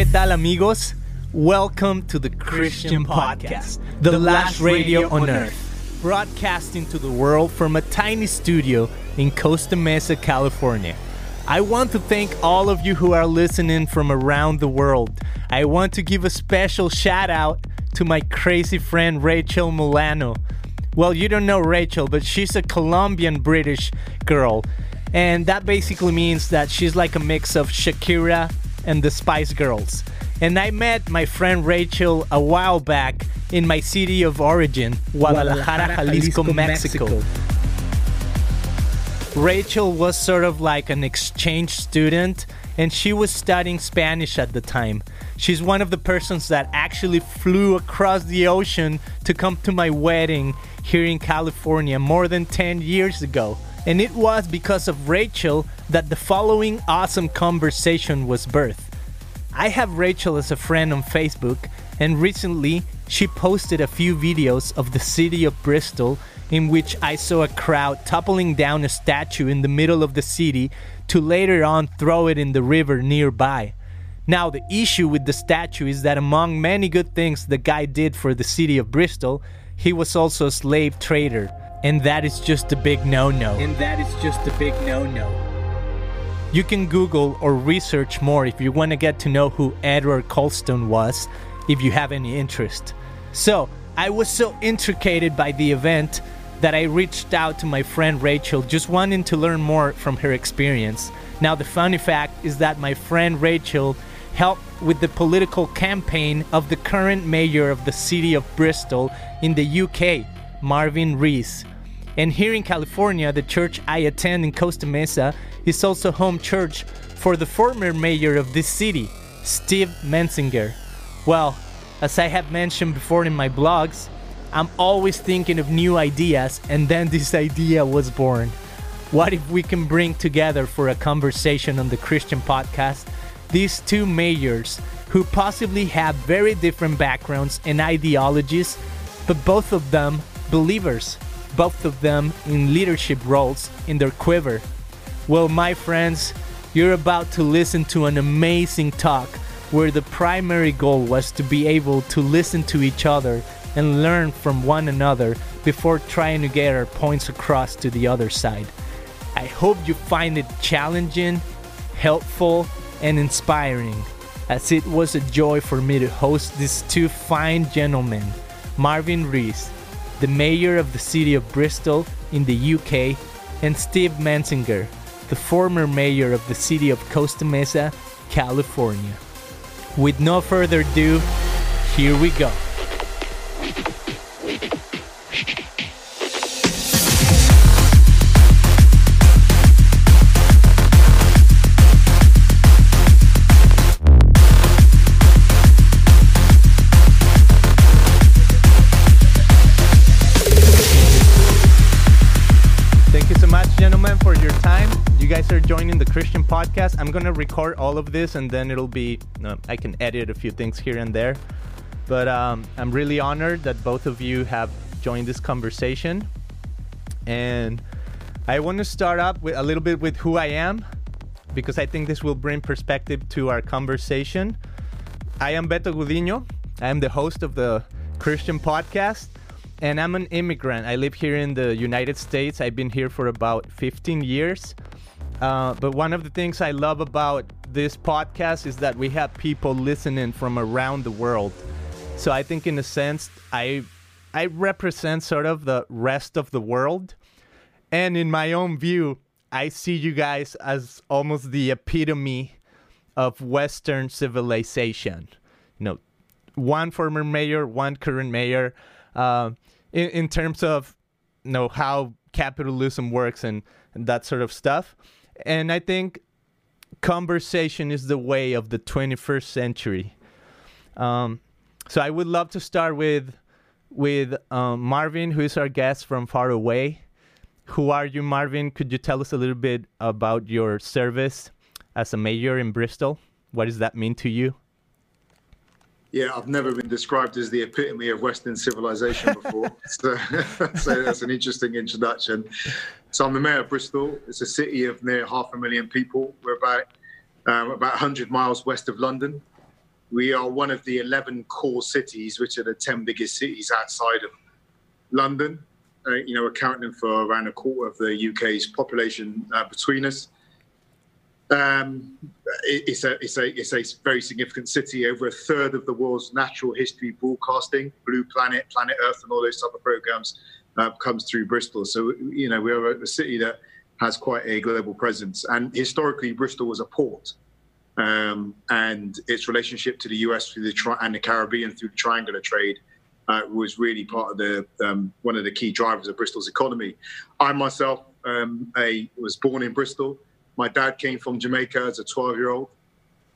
¿Qué tal, amigos? Welcome to the Christian Podcast, the last radio on earth, broadcasting to the world from a tiny studio in Costa Mesa, California. I want to thank all of you who are listening from around the world. I want to give a special shout out to my crazy friend Rachel Milano. Well, you don't know Rachel, but she's a Colombian British girl. And that basically means that she's like a mix of Shakira and the Spice Girls. And I met my friend Rachel a while back in my city of origin, Guadalajara, Jalisco, Mexico. Rachel was sort of like an exchange student and she was studying Spanish at the time. She's one of the persons that actually flew across the ocean to come to my wedding here in California more than 10 years ago. And it was because of Rachel that the following awesome conversation was birthed. I have Rachel as a friend on Facebook, and recently she posted a few videos of the city of Bristol in which I saw a crowd toppling down a statue in the middle of the city to later on throw it in the river nearby. Now, the issue with the statue is that among many good things the guy did for the city of Bristol, he was also a slave trader. And that is just a big no no. And that is just a big no no. You can Google or research more if you want to get to know who Edward Colston was, if you have any interest. So, I was so intricated by the event that I reached out to my friend Rachel, just wanting to learn more from her experience. Now, the funny fact is that my friend Rachel helped with the political campaign of the current mayor of the city of Bristol in the UK, Marvin Rees. And here in California, the church I attend in Costa Mesa is also home church for the former mayor of this city, Steve Mensinger. Well, as I have mentioned before in my blogs, I'm always thinking of new ideas, and then this idea was born. What if we can bring together for a conversation on the Christian podcast these two mayors who possibly have very different backgrounds and ideologies, but both of them believers, both of them in leadership roles in their quiver? Well, my friends, you're about to listen to an amazing talk where the primary goal was to be able to listen to each other and learn from one another before trying to get our points across to the other side. I hope you find it challenging, helpful, and inspiring, as it was a joy for me to host these two fine gentlemen Marvin Rees, the mayor of the city of Bristol in the UK, and Steve Mensinger, the former mayor of the city of Costa Mesa, California. With no further ado, here we go. Are joining the Christian podcast. I'm gonna record all of this, and then it'll be. I can edit a few things here and there, but um, I'm really honored that both of you have joined this conversation. And I want to start up with a little bit with who I am, because I think this will bring perspective to our conversation. I am Beto Gudino. I am the host of the Christian podcast, and I'm an immigrant. I live here in the United States. I've been here for about 15 years. Uh, but one of the things I love about this podcast is that we have people listening from around the world. So I think, in a sense, I I represent sort of the rest of the world, and in my own view, I see you guys as almost the epitome of Western civilization. You know, one former mayor, one current mayor, uh, in, in terms of you know how capitalism works and, and that sort of stuff. And I think conversation is the way of the 21st century. Um, so I would love to start with with um, Marvin, who is our guest from far away. Who are you, Marvin? Could you tell us a little bit about your service as a mayor in Bristol? What does that mean to you? Yeah, I've never been described as the epitome of Western civilization before. so, so that's an interesting introduction. So I'm the mayor of Bristol. It's a city of near half a million people. We're about um, about 100 miles west of London. we are one of the 11 core cities, which are the 10 biggest cities outside of London. Uh, you know, accounting for around a quarter of the UK's population uh, between us. Um, it, it's, a, it's, a, it's a very significant city. Over a third of the world's natural history broadcasting, Blue Planet, Planet Earth, and all those type of programs uh, comes through Bristol. So, you know, we're a city that has quite a global presence. And historically, Bristol was a port. Um, and its relationship to the US through the tri- and the Caribbean through the triangular trade uh, was really part of the um, one of the key drivers of Bristol's economy. I myself um, a, was born in Bristol. My dad came from Jamaica as a 12 year old,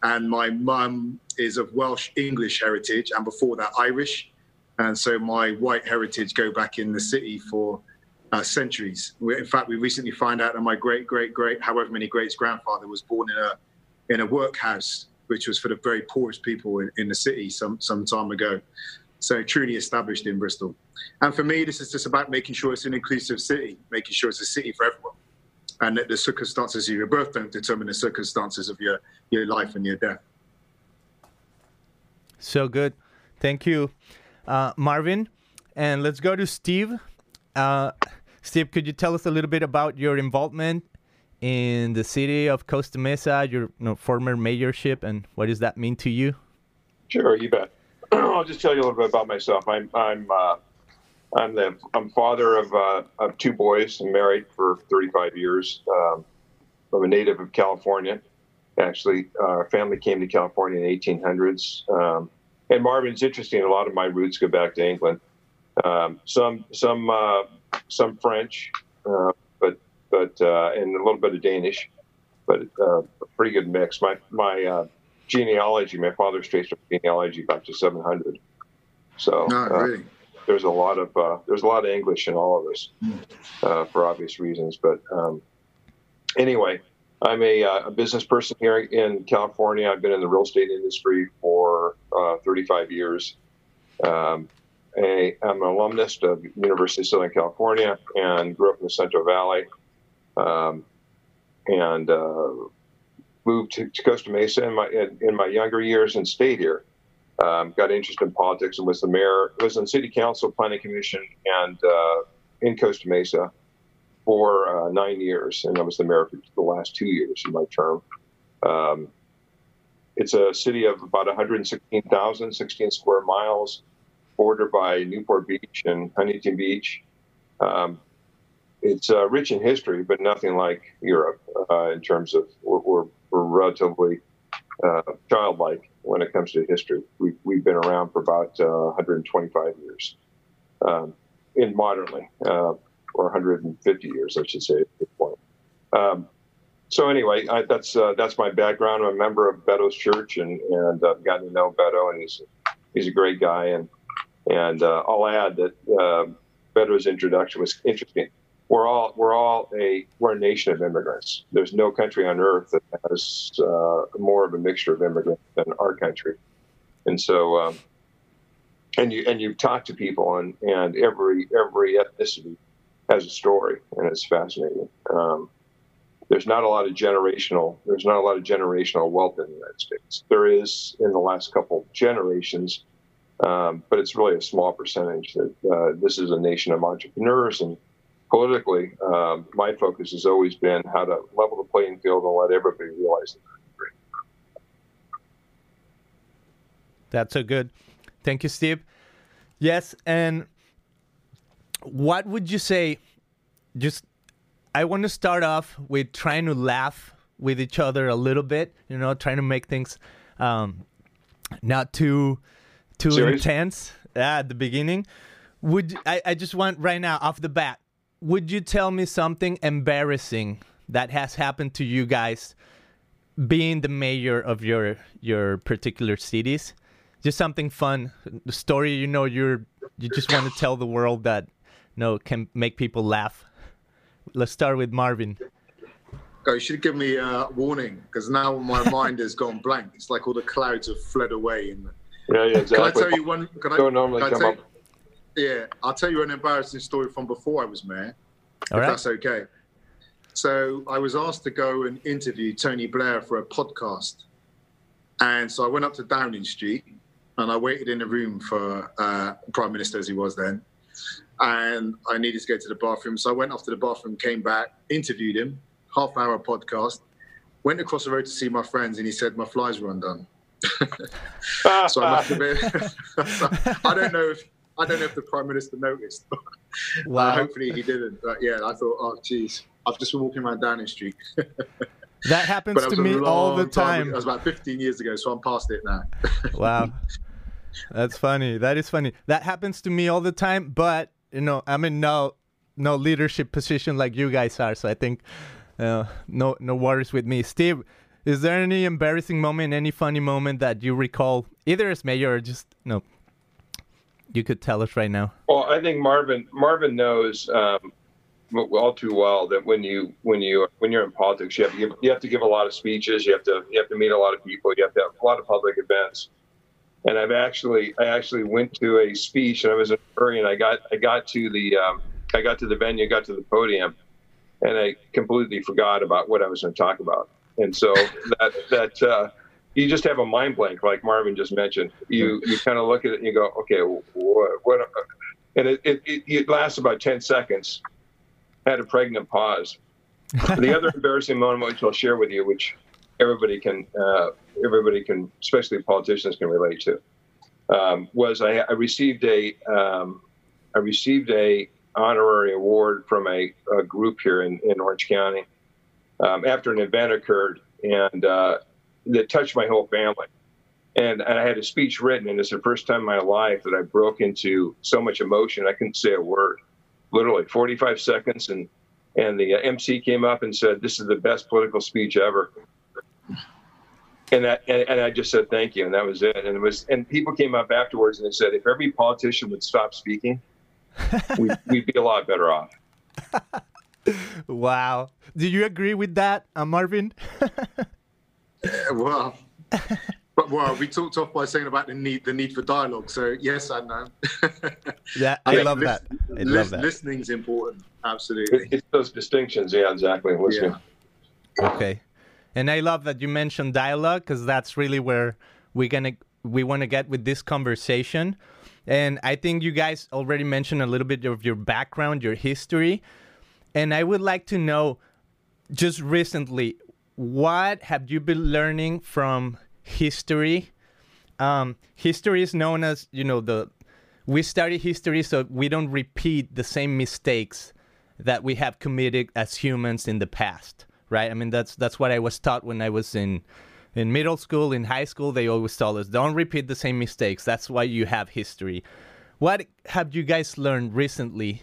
and my mum is of Welsh English heritage, and before that, Irish. And so my white heritage go back in the city for uh, centuries. We, in fact, we recently found out that my great, great, great, however many greats grandfather was born in a in a workhouse, which was for the very poorest people in, in the city some some time ago. So truly established in Bristol. And for me, this is just about making sure it's an inclusive city, making sure it's a city for everyone and that the circumstances of your birth don't determine the circumstances of your, your life and your death. So good. Thank you, uh, Marvin. And let's go to Steve. Uh, Steve, could you tell us a little bit about your involvement in the city of Costa Mesa, your you know, former mayorship, and what does that mean to you? Sure, you bet. I'll just tell you a little bit about myself. I'm I'm uh, I'm the I'm father of uh, of two boys. I'm married for 35 years. Um, I'm a native of California. Actually, our family came to California in the 1800s. Um, and Marvin's interesting. A lot of my roots go back to England. Um, some some uh, some French, uh, but but uh, and a little bit of Danish, but uh, a pretty good mix. My my uh, genealogy, my father's traced genealogy back to 700. So. Not really there's a lot of uh, there's a lot of English in all of us uh, for obvious reasons. But um, anyway, I'm a, uh, a, business person here in California. I've been in the real estate industry for uh, 35 years. Um, a, I'm an alumnus of University of Southern California and grew up in the Central Valley. Um, and uh, moved to, to, Costa Mesa in my in, in my younger years and stayed here um, got interested in politics and was the mayor, was on city council, planning commission, and uh, in Costa Mesa for uh, nine years, and I was the mayor for the last two years of my term. Um, it's a city of about 116,000, 16 square miles, bordered by Newport Beach and Huntington Beach. Um, it's uh, rich in history, but nothing like Europe uh, in terms of we're, we're, we're relatively uh, childlike when it comes to history. We've, we've been around for about uh, 125 years um, in modernly, uh, or 150 years, I should say, at this point. Um, so anyway, I, that's uh, that's my background. I'm a member of Beto's church, and and I've gotten to know Beto, and he's he's a great guy. And and uh, I'll add that uh, Beto's introduction was interesting we're all we're all a we're a nation of immigrants. There's no country on earth that has uh, more of a mixture of immigrants than our country, and so um, and you and you talk to people and and every every ethnicity has a story and it's fascinating. Um, there's not a lot of generational there's not a lot of generational wealth in the United States. There is in the last couple generations. Um, but it's really a small percentage. That uh, this is a nation of entrepreneurs and politically, um, my focus has always been how to level the playing field and let everybody realize that. That's so good. Thank you, Steve. Yes, and what would you say? Just, I want to start off with trying to laugh with each other a little bit. You know, trying to make things um, not too too intense at the beginning. Would I, I just want right now off the bat? Would you tell me something embarrassing that has happened to you guys being the mayor of your your particular cities? Just something fun, the story you know you're you just want to tell the world that you know can make people laugh. Let's start with Marvin. Oh, you should give me a warning because now my mind has gone blank. It's like all the clouds have fled away. And yeah, yeah, exactly. Can I tell you one? Can I, Don't normally can I come up. Yeah, I'll tell you an embarrassing story from before I was mayor, All if right. that's okay. So I was asked to go and interview Tony Blair for a podcast, And so I went up to Downing Street and I waited in a room for uh, Prime Minister as he was then. And I needed to go to the bathroom. So I went off to the bathroom, came back, interviewed him, half hour podcast, went across the road to see my friends, and he said, My flies were undone. so I must have been. I don't know if I don't know if the prime minister noticed. But, uh, wow. Uh, hopefully he didn't. But yeah, I thought, oh, geez, I've just been walking around Downing Street. that happens to me all the time. That was about 15 years ago, so I'm past it now. wow, that's funny. That is funny. That happens to me all the time. But you know, I'm in no no leadership position like you guys are, so I think uh, no no worries with me. Steve, is there any embarrassing moment, any funny moment that you recall, either as mayor or just you know, you could tell us right now? Well, I think Marvin Marvin knows um, all too well that when you when you when you're in politics, you have to give you have to give a lot of speeches, you have to you have to meet a lot of people, you have to have a lot of public events. And I've actually I actually went to a speech and I was in a hurry and I got I got to the um, I got to the venue, got to the podium, and I completely forgot about what I was going to talk about. And so that that uh, you just have a mind blank, like Marvin just mentioned. You you kind of look at it and you go, okay, what? what and it, it, it lasts about ten seconds. Had a pregnant pause. the other embarrassing moment, which I'll share with you, which everybody can uh, everybody can, especially politicians, can relate to, um, was I, I, received a um, I received a honorary award from a, a group here in, in Orange County um, after an event occurred and uh, that touched my whole family. And, and, I had a speech written, and it's the first time in my life that I broke into so much emotion I couldn't say a word. Literally 45 seconds, and and the uh, MC came up and said, "This is the best political speech ever." And that, and, and I just said thank you, and that was it. And it was, and people came up afterwards and they said, if every politician would stop speaking, we'd, we'd be a lot better off. wow. Do you agree with that, uh, Marvin? well, but well, we talked off by saying about the need the need for dialogue. So yes, I know. yeah, I, I love that. I love that. Listening's important. Absolutely. It's those distinctions. Yeah, exactly. Listening. Yeah. Okay, and I love that you mentioned dialogue because that's really where we're gonna we want to get with this conversation. And I think you guys already mentioned a little bit of your background, your history. And I would like to know just recently, what have you been learning from history? Um, history is known as, you know, the we study history so we don't repeat the same mistakes that we have committed as humans in the past, right? I mean, that's that's what I was taught when I was in in middle school, in high school. They always told us, don't repeat the same mistakes. That's why you have history. What have you guys learned recently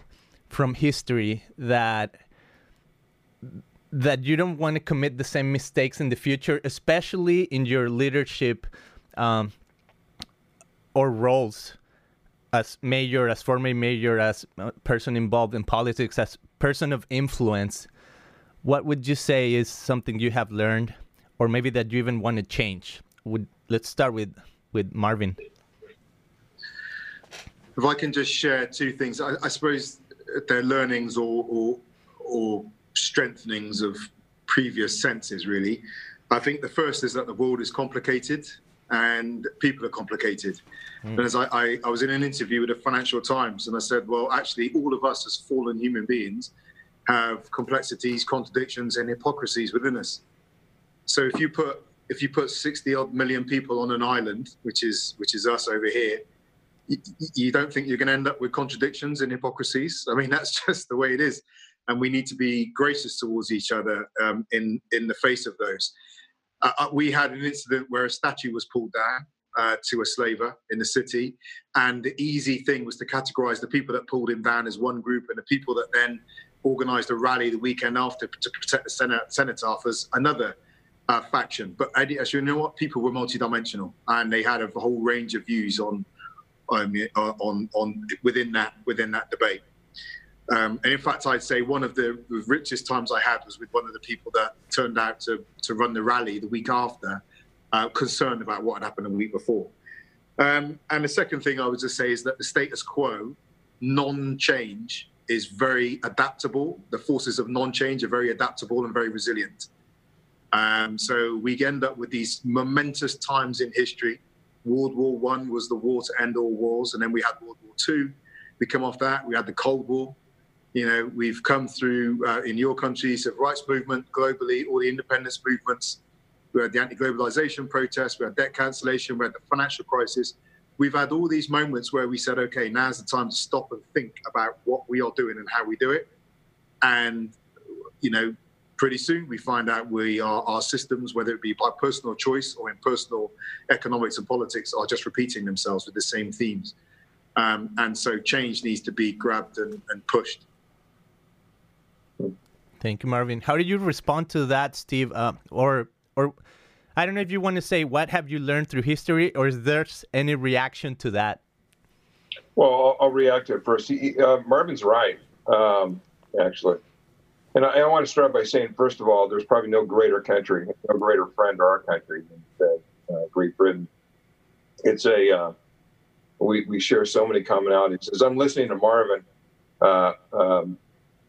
from history that that you don't want to commit the same mistakes in the future, especially in your leadership um, or roles as mayor, as former mayor, as person involved in politics, as person of influence. What would you say is something you have learned, or maybe that you even want to change? Would let's start with with Marvin. If I can just share two things, I, I suppose their learnings or, or, or strengthenings of previous senses, really. I think the first is that the world is complicated and people are complicated. Mm. And as I, I, I, was in an interview with the Financial Times, and I said, well, actually, all of us as fallen human beings have complexities, contradictions, and hypocrisies within us. So if you put if you put 60 odd million people on an island, which is which is us over here, you, don't think you're going to end up with contradictions and hypocrisies. I mean, that's just the way it is, and we need to be gracious towards each other um, in in the face of those. Uh, uh, we had an incident where a statue was pulled down uh, to a slaver in the city, and the easy thing was to categorize the people that pulled him down as one group, and the people that then organized a rally the weekend after to protect the Senate, cenotaph as another uh, faction. But as you know what, people were multidimensional, and they had a whole range of views on um, on on within that within that debate. Um, and in fact, I'd say one of the richest times I had was with one of the people that turned out to to run the rally the week after, uh, concerned about what had happened the week before. Um, and the second thing I would just say is that the status quo, non-change, is very adaptable. The forces of non-change are very adaptable and very resilient. Um, so we end up with these momentous times in history. World War One was the war to end all wars, and then we had World War Two. We come off that. We had the Cold War. You know, we've come through uh, in your country, civil rights movement globally, all the independence movements. We had the anti-globalization protests. We had debt cancellation. We had the financial crisis. We've had all these moments where we said, okay, now's the time to stop and think about what we are doing and how we do it. And you know, pretty soon we find out we are our systems, whether it be by personal choice or in personal economics and politics, are just repeating themselves with the same themes. Um, and so change needs to be grabbed and, and pushed. Thank you, Marvin. How did you respond to that, Steve? Uh, or, or I don't know if you want to say what have you learned through history, or is there any reaction to that? Well, I'll, I'll react to it first. He, uh, Marvin's right, um, actually. And I, I, want to start by saying, first of all, there's probably no greater country, no greater friend to our country than uh, Great Britain. It's a uh, we we share so many commonalities. As I'm listening to Marvin, uh, um,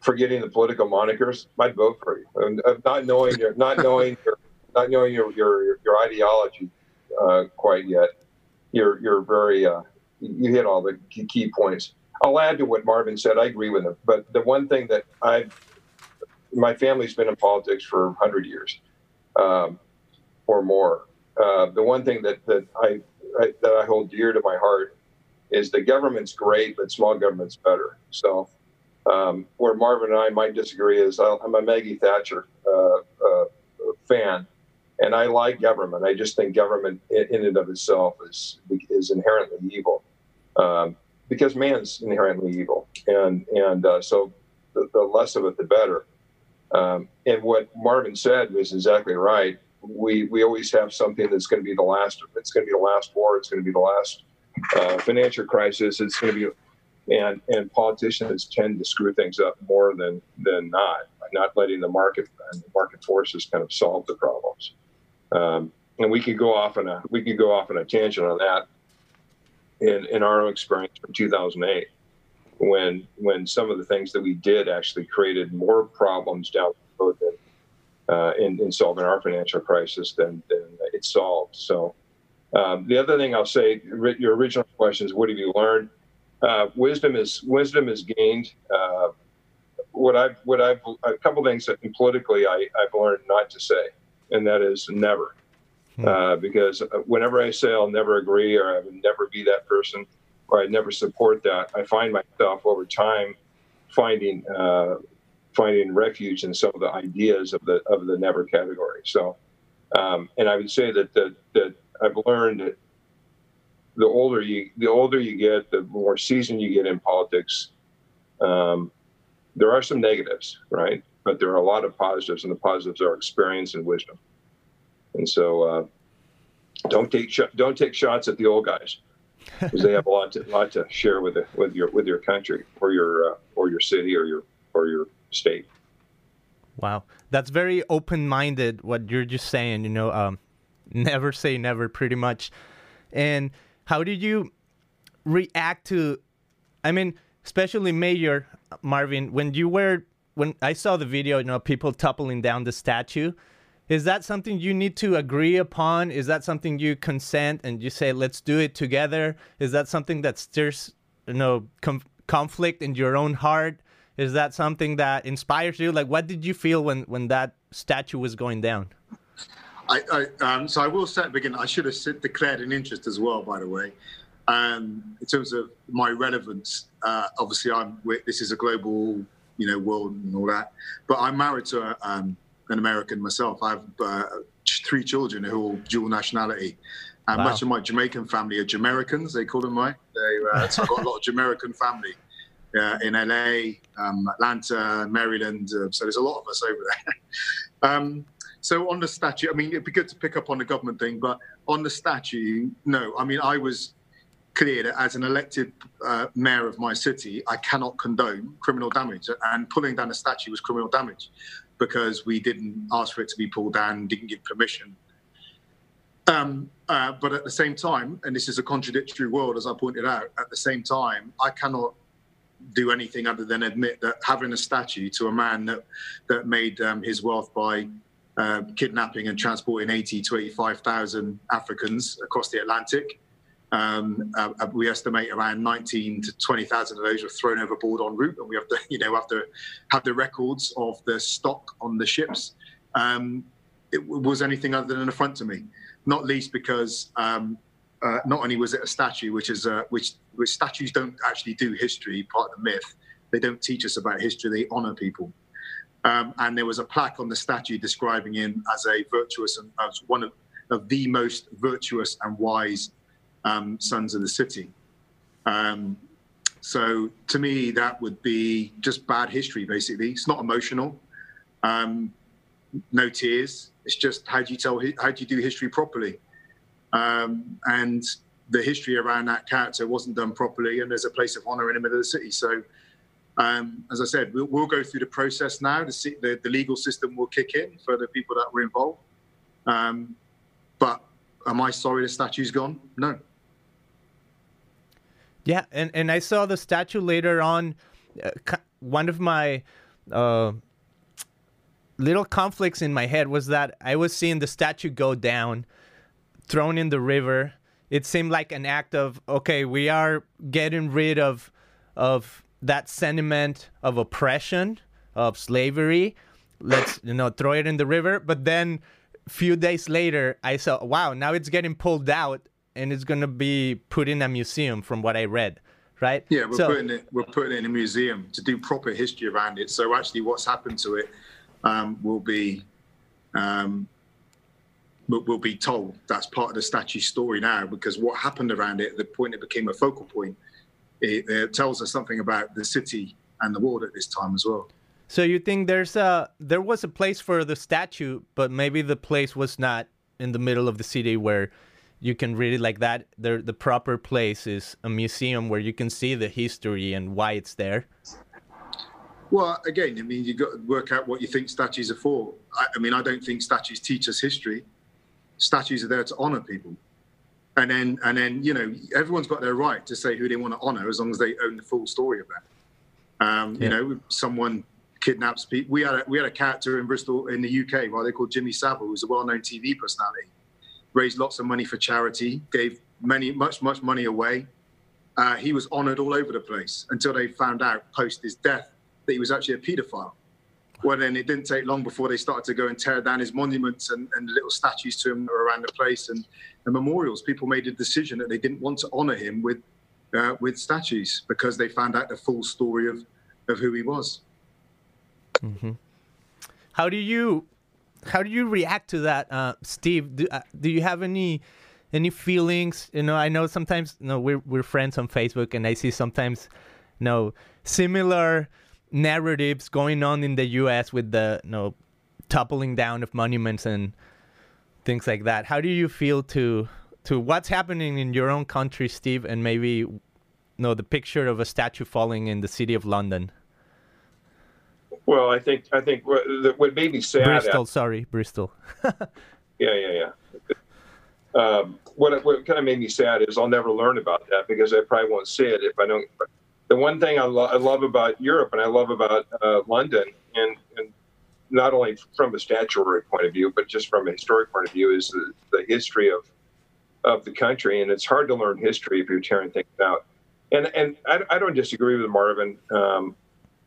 forgetting the political monikers, I'd vote for you. And, not knowing your not knowing your not knowing your your, your ideology uh, quite yet, you're you're very uh, you hit all the key points. I'll add to what Marvin said. I agree with him. But the one thing that I've my family's been in politics for 100 years um, or more. Uh, the one thing that that I, I, that I hold dear to my heart is the government's great, but small government's better. So um, where Marvin and I might disagree is I'm a Maggie Thatcher uh, uh, fan, and I like government. I just think government in and of itself is is inherently evil, um, because man's inherently evil, and and uh, so the, the, less of it, the better. Um, and what Marvin said was exactly right. We we always have something that's going to be the last. It's going to be the last war. It's going to be the last uh, financial crisis. It's going to be and and politicians tend to screw things up more than than not by not letting the market and the market forces kind of solve the problems. Um, and we could go off on a we could go off on a tangent on that in in our own experience from 2008 when when some of the things that we did actually created more problems down the road than, uh, in, in solving our financial crisis than, than it solved. So um, the other thing I'll say, your original question is, what have you learned? Uh, wisdom is wisdom is gained. Uh, what I've what I've a couple things that politically I, I've learned not to say, and that is never, hmm. uh, because whenever I say I'll never agree or I would never be that person or I'd never support that, I find myself over time finding uh, finding refuge in some of the ideas of the of the never category. So, um, and I would say that that that I've learned that the older you the older you get, the more seasoned you get in politics. Um, there are some negatives, right? But there are a lot of positives, and the positives are experience and wisdom. And so, uh, don't take sh- don't take shots at the old guys because they have a lot to lot to share with the, with your with your country or your uh, or your city or your or your state. Wow, that's very open minded. What you're just saying, you know, um, never say never, pretty much, and how did you react to? I mean, especially Mayor uh, Marvin, when you were when I saw the video, you know, people toppling down the statue. Is that something you need to agree upon? Is that something you consent and you say, let's do it together? Is that something that stirs, you know, conflict in your own heart? Is that something that inspires you? Like, what did you feel when when that statue was going down? I, I um, so I will say begin. I should have declared an interest as well, by the way. Um, in terms of my relevance, uh, obviously, I'm. This is a global, you know, world and all that. But I'm married to a, um, an American myself. I have uh, three children who are all dual nationality. And wow. much of my Jamaican family are Jamaicans, they call them, right? They, uh, so I've got a lot of Jamaican family uh, in LA, um, Atlanta, Maryland. Uh, so there's a lot of us over there. um, so on the statue, I mean, it'd be good to pick up on the government thing, but on the statue, no. I mean, I was clear that as an elected uh, mayor of my city, I cannot condone criminal damage, and pulling down a statue was criminal damage because we didn't ask for it to be pulled down, didn't give permission. Um, uh, but at the same time, and this is a contradictory world, as I pointed out, at the same time, I cannot do anything other than admit that having a statue to a man that that made um, his wealth by uh, kidnapping and transporting 80 to 85,000 Africans across the Atlantic. Um, uh, uh we estimate around 19 to 20,000 of those were thrown overboard en route, and we have to, you know, have to have the records of the stock on the ships. Um, it was anything other than an affront to me, not least because um, uh, not only was it a statue, which is uh, which which statues don't actually do history, part of the myth. They don't teach us about history. They honor people. Um, and there was a plaque on the statue describing him as a virtuous and as one of, of the most virtuous and wise um, sons of the city. Um, so to me, that would be just bad history. Basically, it's not emotional. Um, no tears. It's just how do you tell how do you do history properly? Um, and the history around that character wasn't done properly, and there's a place of honor in the middle of the city. So, um, as I said, we'll, we'll, go through the process now. The, the, the, legal system will kick in for the people that were involved. Um, but am I sorry the statue's gone? No. Yeah, and, and I saw the statue later on. Uh, one of my uh, little conflicts in my head was that I was seeing the statue go down thrown in the river. It seemed like an act of okay, we are getting rid of of that sentiment of oppression, of slavery. Let's you know throw it in the river. But then a few days later, I saw wow, now it's getting pulled out and it's gonna be put in a museum, from what I read. Right? Yeah, we're so, putting it we're putting it in a museum to do proper history around it. So actually, what's happened to it um, will be um, will be told. That's part of the statue story now because what happened around it, the point it became a focal point, it, it tells us something about the city and the world at this time as well. So you think there's a there was a place for the statue, but maybe the place was not in the middle of the city where you can read it like that. The the proper place is a museum where you can see the history and why it's there. Well, again, I mean, you got to work out what you think statues are for. I, I mean, I don't think statues teach us history statues are there to honor people. And then, and then, you know, everyone's got their right to say who they want to honor as long as they own the full story of that. Um, yeah. You know, someone kidnaps people. We had a, we had a character in Bristol in the UK, right? They called Jimmy Savile, who's a well-known TV personality. Raised lots of money for charity, gave many much much money away. Uh, he was honoured all over the place until they found out post his death that he was actually a paedophile. Well, then it didn't take long before they started to go and tear down his monuments and, and little statues to him around the place and, and memorials. People made a decision that they didn't want to honor him with uh, with statues because they found out the full story of, of who he was. Mm-hmm. How do you how do you react to that, uh, Steve? Do, uh, do you have any any feelings? You know, I know sometimes you know we're we're friends on Facebook, and I see sometimes you know similar narratives going on in the U.S. with the you know toppling down of monuments and things like that. How do you feel to to what's happening in your own country, Steve, and maybe you know the picture of a statue falling in the city of London? Well, I think I think what, what made me sad. Bristol, sorry, Bristol. yeah, yeah, yeah. Um, what what kind of made me sad is I'll never learn about that because I probably won't see it if I don't the one thing I, lo- I love about Europe and I love about uh, London, and, and not only from a statutory point of view, but just from a historic point of view, is the, the history of of the country. And it's hard to learn history if you're tearing things out. And and I, I don't disagree with Marvin. Um,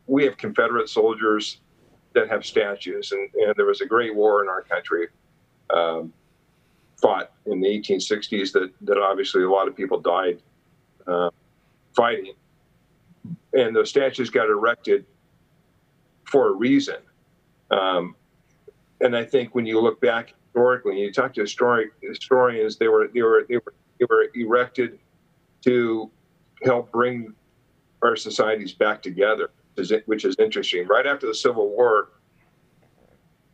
we have Confederate soldiers that have statues, and, and there was a great war in our country. Um, fought in the 1860s that, that obviously a lot of people died uh, fighting and those statues got erected for a reason. Um, and I think when you look back historically, you talk to historic, historians, they were they were they were they were erected to help bring our societies back together, which is interesting. Right after the Civil War,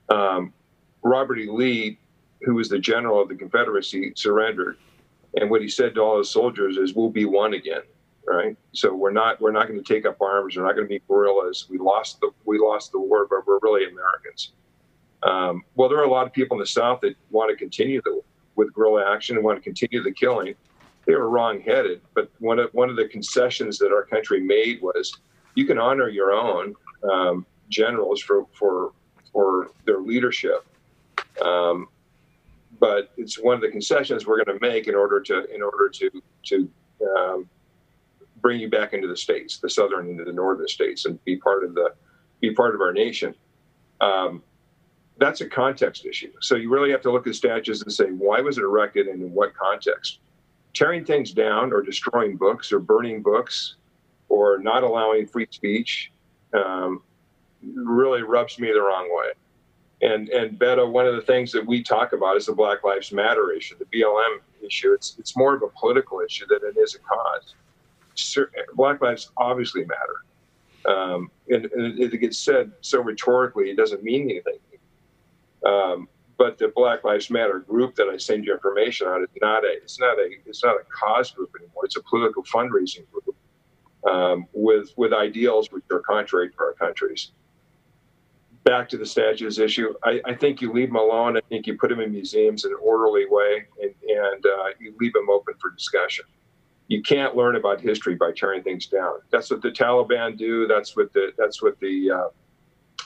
um, Robert E. Lee, who was the general of the Confederacy, surrendered, and what he said to all his soldiers is, "We'll be one again." Right? So we're not we're not going to take up arms. We're not going to be guerrillas. We lost the we lost the war, but we're really Americans. Um, well, there are a lot of people in the South that want to continue the, with guerrilla action and want to continue the killing. They were wrong-headed, but one of one of the concessions that our country made was you can honor your own um, generals for for for their leadership, Um, but it's one of the concessions we're going to make in order to in order to to um, bring you back into the states, the southern into the northern states, and be part of the be part of our nation. Um, that's a context issue. So you really have to look at statues and say why was it erected and in what context. Tearing things down or destroying books or burning books or not allowing free speech um, really rubs me the wrong way. And and Beto, one of the things that we talk about is the Black Lives Matter issue, the BLM issue. It's it's more of a political issue than it is a cause. Black lives obviously matter, um, and, and, it gets said so rhetorically, it doesn't mean anything. Um, but the Black Lives Matter group that I send you information on is not a it's not a it's not a cause group anymore. It's a political fundraising group um, with with ideals which are contrary to our countries back to the statues issue, I, I, think you leave them alone. I think you put them in museums in an orderly way, and, and uh, you leave them open for discussion. You can't learn about history by tearing things down. That's what the Taliban do. That's what the that's what the uh,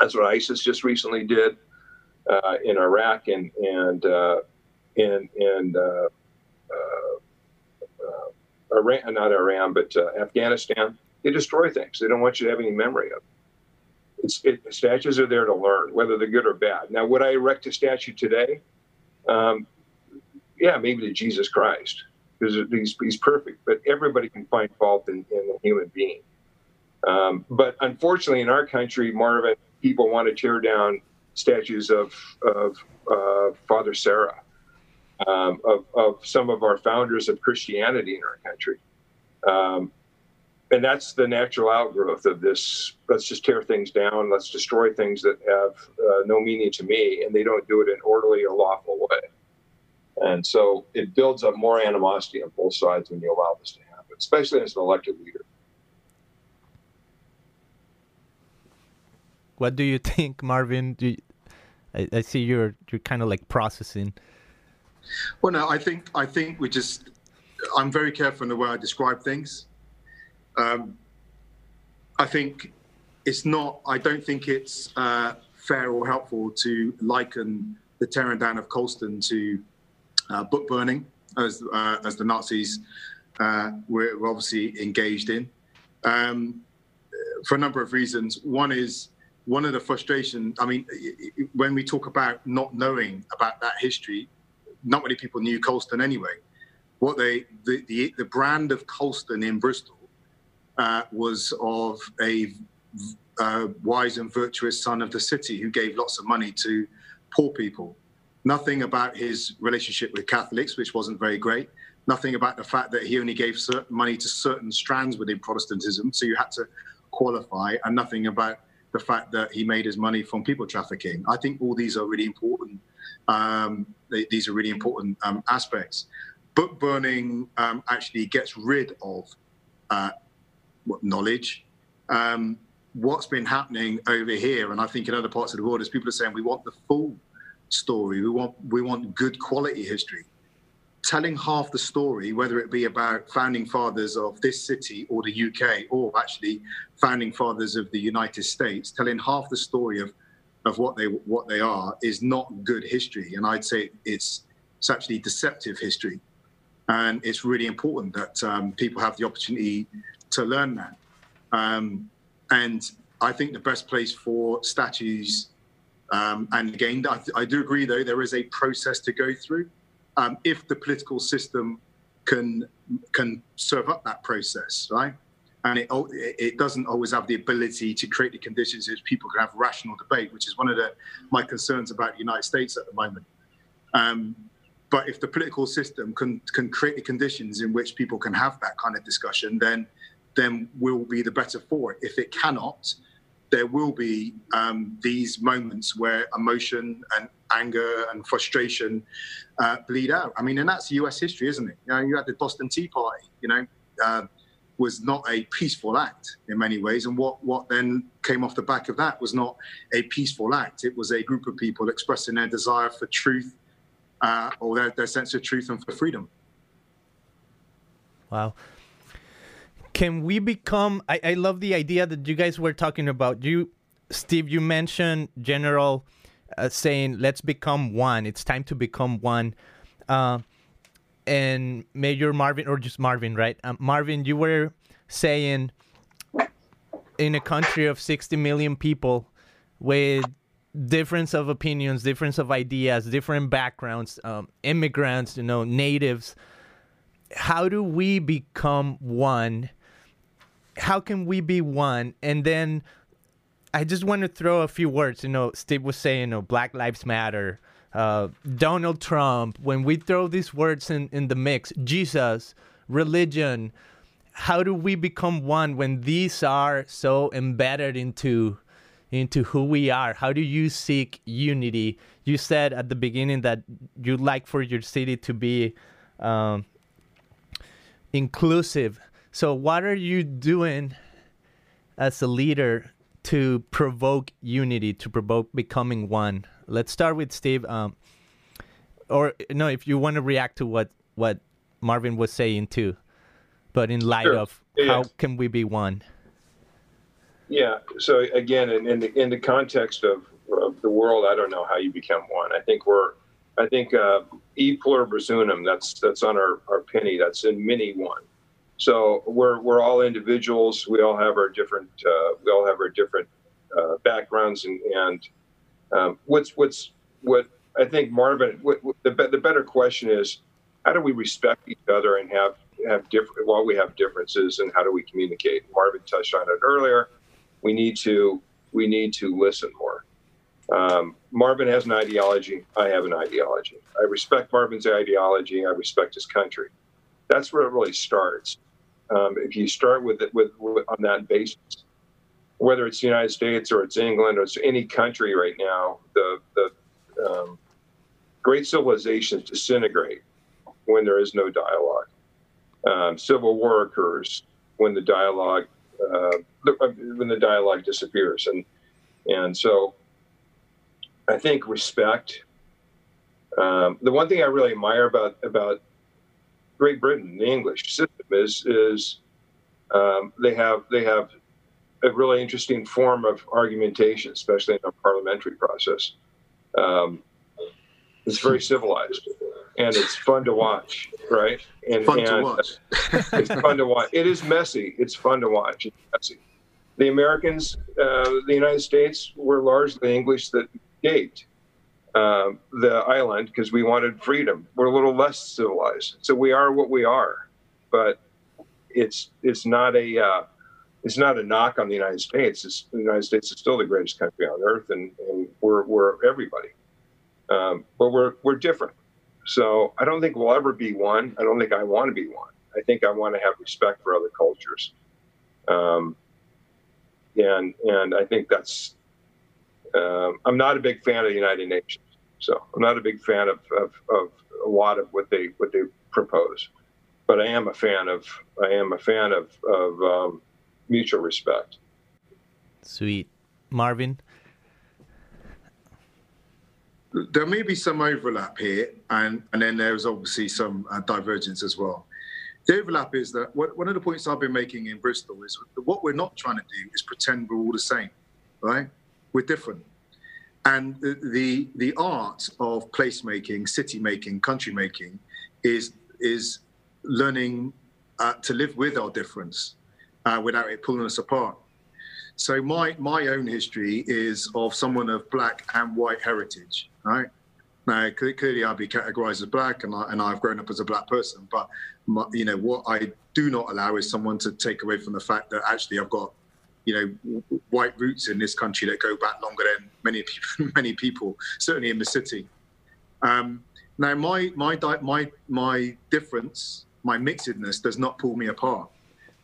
that's what ISIS just recently did uh, in Iraq and and uh, and and uh, uh, Iran, not Iran, but Afghanistan. They destroy things. They don't want you to have any memory of. It it's, it, statues are there to learn, whether they're good or bad. Now, would I erect a statue today? Um, yeah, maybe to Jesus Christ, because he's, he's perfect. But everybody can find fault in, in a human being. Um, but unfortunately, in our country, Marvin, people want to tear down statues of, of uh, Father Serra, um, of, of some of our founders of Christianity in our country. Um, and that's the natural outgrowth of this let's just tear things down let's destroy things that have uh, no meaning to me and they don't do it in orderly or lawful way and so it builds up more animosity on both sides when you allow this to happen especially as an elected leader. What do you think marvin? You, I, I see you're you're kind of like processing. Well no i think i think we just i'm very careful in the way i describe things. Um, I think it's not. I don't think it's uh, fair or helpful to liken the tearing down of Colston to uh, book burning, as uh, as the Nazis uh, were, obviously engaged in, um, for a number of reasons. One is one of the frustration. I mean, when we talk about not knowing about that history, not many people knew Colston anyway. What they the, the, the brand of Colston in Bristol uh, was of a uh, wise and virtuous son of the city who gave lots of money to poor people. Nothing about his relationship with Catholics, which wasn't very great. Nothing about the fact that he only gave certain money to certain strands within Protestantism, so you had to qualify, and nothing about the fact that he made his money from people trafficking. I think all these are really important. Um, they, these are really important um, aspects. Book burning um, actually gets rid of uh, knowledge. Um, what's been happening over here, and I think in other parts of the world, is people are saying we want the full story. We want we want good quality history. Telling half the story, whether it be about founding fathers of this city or the UK, or actually founding fathers of the United States, telling half the story of of what they what they are is not good history, and I'd say it's it's actually deceptive history, and it's really important that um, people have the opportunity to learn that. Um, and I think the best place for statues, um, and again, I, I, do agree though, there is a process to go through. Um, if the political system can can serve up that process, right? And it, it doesn't always have the ability to create the conditions in which people can have rational debate, which is one of the, my concerns about the United States at the moment. Um, but if the political system can can create the conditions in which people can have that kind of discussion, then then we'll be the better for it. If it cannot, there will be um, these moments where emotion and anger and frustration uh, bleed out. I mean, and that's U.S. history, isn't it? You know, you had the Boston Tea Party. You know, uh, was not a peaceful act in many ways, and what what then came off the back of that was not a peaceful act. It was a group of people expressing their desire for truth, uh, or their, their sense of truth and for freedom. Wow can we become I, I love the idea that you guys were talking about you steve you mentioned general uh, saying, "Let's become one. It's time to become one." Uh, and Major Marvin, or just Marvin, right? Um, Marvin, you were saying in a country of 60 million people with difference of opinions, difference of ideas, different backgrounds, um, immigrants, you know, natives. How do we become one? How can we be one? And then I just want to throw a few words. You know, Steve was saying, you know, Black Lives Matter, uh, Donald Trump. When we throw these words in, in the mix, Jesus, religion, how do we become one when these are so embedded into into who we are how do you seek unity you said at the beginning that you'd like for your city to be um, inclusive so what are you doing as a leader to provoke unity to provoke becoming one let's start with steve um, or no if you want to react to what what marvin was saying too but in light Sure. of Yeah. how can we be one? Yeah. So again, in, in the in the context of, of the world, I don't know how you become one. I think we're, I think uh, e pluribus unum. That's that's on our, our penny. That's in many one. So we're we're all individuals. We all have our different uh, we all have our different uh, backgrounds and and um, what's what's what I think Marvin. What, what, the be- the better question is, how do we respect each other and have have different while we have differences and how do we communicate? Marvin touched on it earlier. We need to we need to listen more. Um, Marvin has an ideology. I have an ideology. I respect Marvin's ideology. I respect his country. That's where it really starts. Um, if you start with it with, with on that basis, whether it's the United States or it's England or it's any country right now, the the um, great civilizations disintegrate when there is no dialogue. Um, civil war occurs when the dialogue uh, when the dialogue disappears, and and so I think respect. Um, the one thing I really admire about about Great Britain, the English is is um, they have they have a really interesting form of argumentation, especially in a parliamentary process. Um, it's very civilized, and it's fun to watch, right? And, Fun to watch. it's fun to watch. It is messy. It's fun to watch. It's messy. The Americans, uh, the United States, were largely English that gaped um, the island because we wanted freedom. We're a little less civilized, so we are what we are. But it's it's not a uh, it's not a knock on the United States. It's, the United States is still the greatest country on earth, and, and we're we're everybody. Um, but we're we're different. So I don't think we'll ever be one. I don't think I want to be one. I think I want to have respect for other cultures. Um, and and I think that's. Um, I'm not a big fan of the United Nations, so I'm not a big fan of, of, of a lot of what they what they propose. But I am a fan of I am a fan of of um, mutual respect. Sweet. Marvin? there may be some overlap here, and, and then there's obviously some uh, divergence as well. The overlap is that what, one of the points I've been making in Bristol is what we're not trying to do is pretend we're all the same, right? We're different. And the, the, the art of placemaking, city making, country making is, is learning uh, to live with our difference uh, without it pulling us apart. So my my own history is of someone of black and white heritage, right? Now clearly I'll be categorized as black, and I and I've grown up as a black person. But my, you know what I do not allow is someone to take away from the fact that actually I've got you know white roots in this country that go back longer than many people many people, certainly in the city. Um, now my my my my difference, my mixedness, does not pull me apart.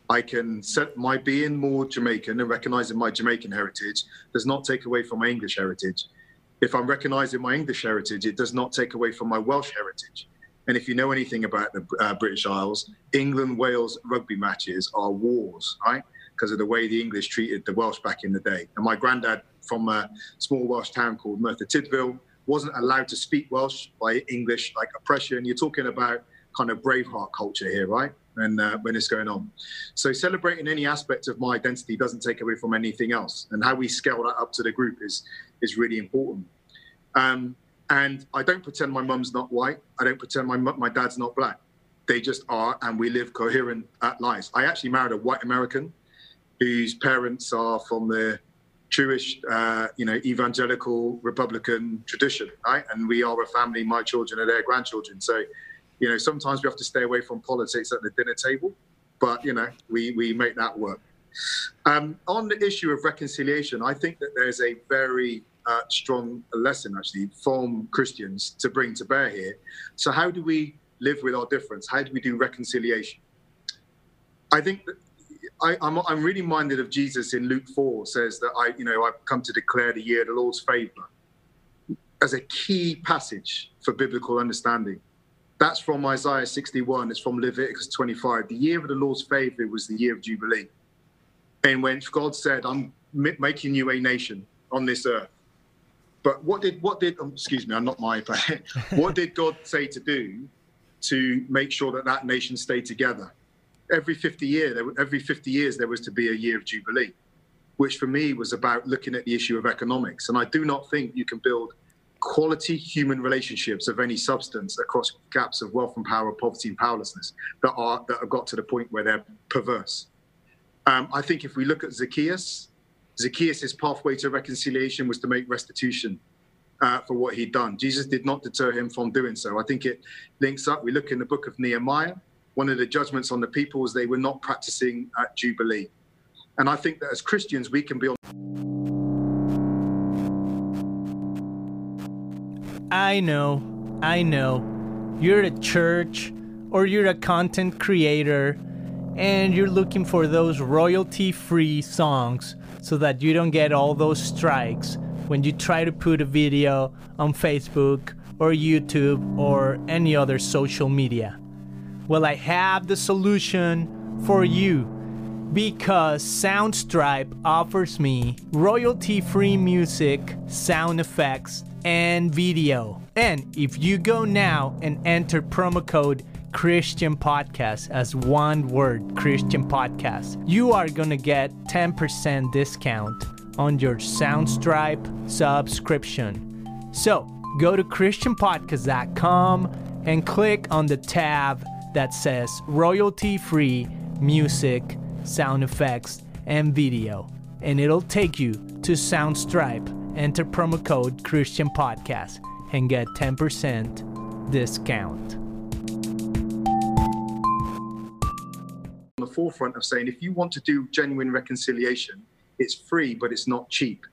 I can set my being more Jamaican and recognizing my Jamaican heritage does not take away from my English heritage. If I'm recognizing my English heritage, it does not take away from my Welsh heritage. And if you know anything about the uh, British Isles, England Wales rugby matches are wars, right? Because of the way the English treated the Welsh back in the day. And my granddad from a small Welsh town called Merthyr Tydfil wasn't allowed to speak Welsh by English like oppression. You're talking about kind of Braveheart culture here, right? And uh, when it's going on. So celebrating any aspect of my identity doesn't take away from anything else. And how we scale that up to the group is is really important. Um, and I don't pretend my mum's not white. I don't pretend my my dad's not black. They just are, and we live coherent uh, lives. I actually married a white American whose parents are from the Jewish, uh, you know, evangelical Republican tradition, right? And we are a family. My children are their grandchildren. So, you know, sometimes we have to stay away from politics at the dinner table, but you know, we we make that work. Um, on the issue of reconciliation, I think that there's a very uh, strong lesson actually from Christians to bring to bear here. So, how do we live with our difference? How do we do reconciliation? I think that I, am really minded of Jesus in Luke 4 says that I, you know, I've come to declare the year the Lord's favor as a key passage for biblical understanding. That's from Isaiah 61. It's from Leviticus 25. The year of the Lord's favor was the year of Jubilee. And when God said, I'm making you a nation on this earth. But what did, what did, um, excuse me, I'm not my, what did God say to do to make sure that that nation stayed together? Every 50 year, every 50 years, there was to be a year of Jubilee, which for me was about looking at the issue of economics. And I do not think you can build quality human relationships of any substance across gaps of wealth and power, poverty and powerlessness that are that have got to the point where they're perverse. Um, I think if we look at Zacchaeus, Zacchaeus' pathway to reconciliation was to make restitution uh, for what he'd done. Jesus did not deter him from doing so. I think it links up. We look in the book of Nehemiah. One of the judgments on the people was they were not practicing at Jubilee. And I think that as Christians, we can be on. I know, I know. You're a church or you're a content creator and you're looking for those royalty free songs so that you don't get all those strikes when you try to put a video on Facebook or YouTube or any other social media. Well, I have the solution for you because Soundstripe offers me royalty free music, sound effects, and video. And if you go now and enter promo code Christian Podcast as one word Christian Podcast, you are to get 10% discount on your Soundstripe subscription. So go to ChristianPodcast.com and click on the tab that says royalty free music, sound effects, and video, and it'll take you to Soundstripe. Enter promo code Christian Podcast and get 10% discount. On the forefront of saying if you want to do genuine reconciliation, it's free, but it's not cheap.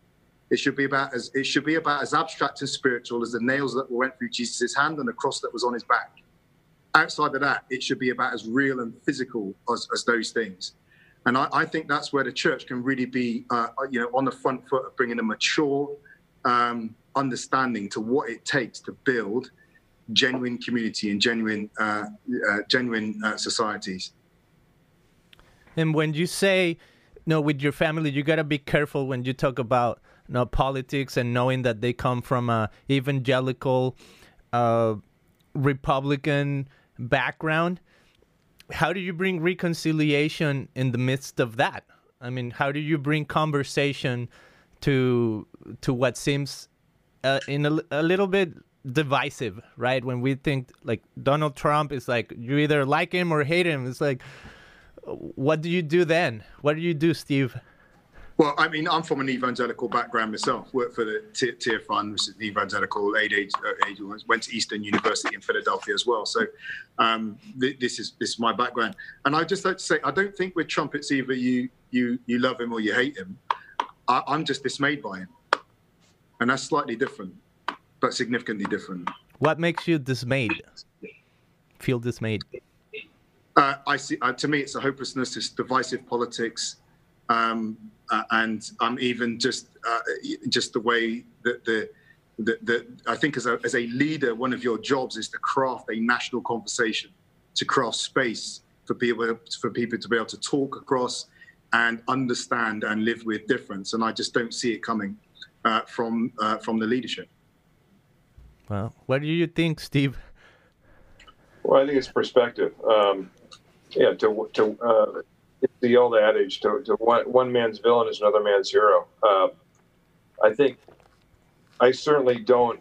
It should be about as it should be about as abstract and spiritual as the nails that went through Jesus' hand and the cross that was on his back. Outside of that, it should be about as real and physical as, as those things. And I, I, think that's where the church can really be, uh, you know, on the front foot of bringing a mature um, understanding to what it takes to build genuine community and genuine, uh, uh, genuine uh, societies. And when you say, no, with your family, you gotta be careful when you talk about you know, politics and knowing that they come from a evangelical, uh, Republican background. How do you bring reconciliation in the midst of that? I mean, how do you bring conversation to to what seems uh, in a, a little bit divisive, right? When we think like Donald Trump is like you either like him or hate him. It's like what do you do then? What do you do, Steve? Well, I mean, I'm from an evangelical background myself. Worked for the Tearfund, which is an evangelical aid age. Uh, went to Eastern University in Philadelphia as well. So, um, th- this is this is my background. And I just like to say, I don't think with Trump it's either you you you love him or you hate him. I, I'm just dismayed by him, and that's slightly different, but significantly different. What makes you dismayed? Feel dismayed? Uh, I see. Uh, to me, it's a hopelessness. It's divisive politics, um, uh, and um, even just uh, just the way that the, the, the I think as a as a leader, one of your jobs is to craft a national conversation, to craft space for people for people to be able to talk across and understand and live with difference. And I just don't see it coming uh, from uh, from the leadership. Well, what do you think, Steve? Well, I think it's perspective. Um, yeah, to to uh, it's the old adage: to, to one, one man's villain is another man's hero. Uh, I think I certainly don't.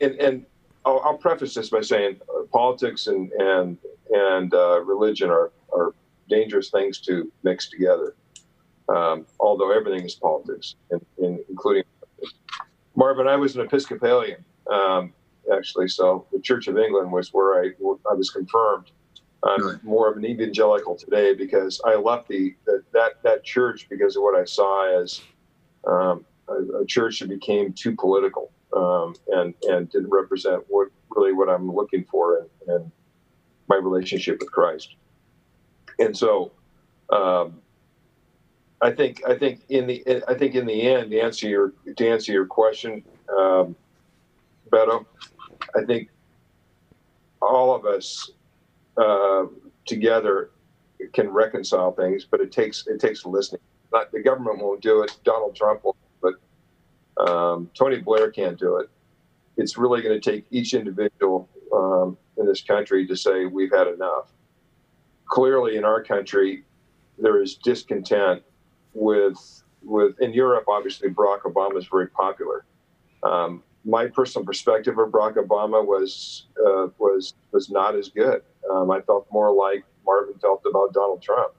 And, and I'll, I'll, preface this by saying uh, politics and and and uh, religion are are dangerous things to mix together. Um, although everything is politics, in, in, including Marvin. I was an Episcopalian, um, actually, so the Church of England was where I I was confirmed. I'm really? more of an evangelical today because I left the, the that that church because of what I saw as um, a, a, church that became too political um, and and didn't represent what really what I'm looking for in, in my relationship with Christ. And so, um, I think I think in the I think in the end, to answer your to answer your question, um, Beto, I think all of us uh, together can reconcile things, but it takes it takes listening. Not the government won't do it. Donald Trump will, but um, Tony Blair can't do it. It's really going to take each individual um, in this country to say we've had enough. Clearly, in our country, there is discontent with with in Europe. Obviously, Barack Obama is very popular. Um, my personal perspective of Barack Obama was uh, was was not as good. Um, I felt more like Marvin felt about Donald Trump.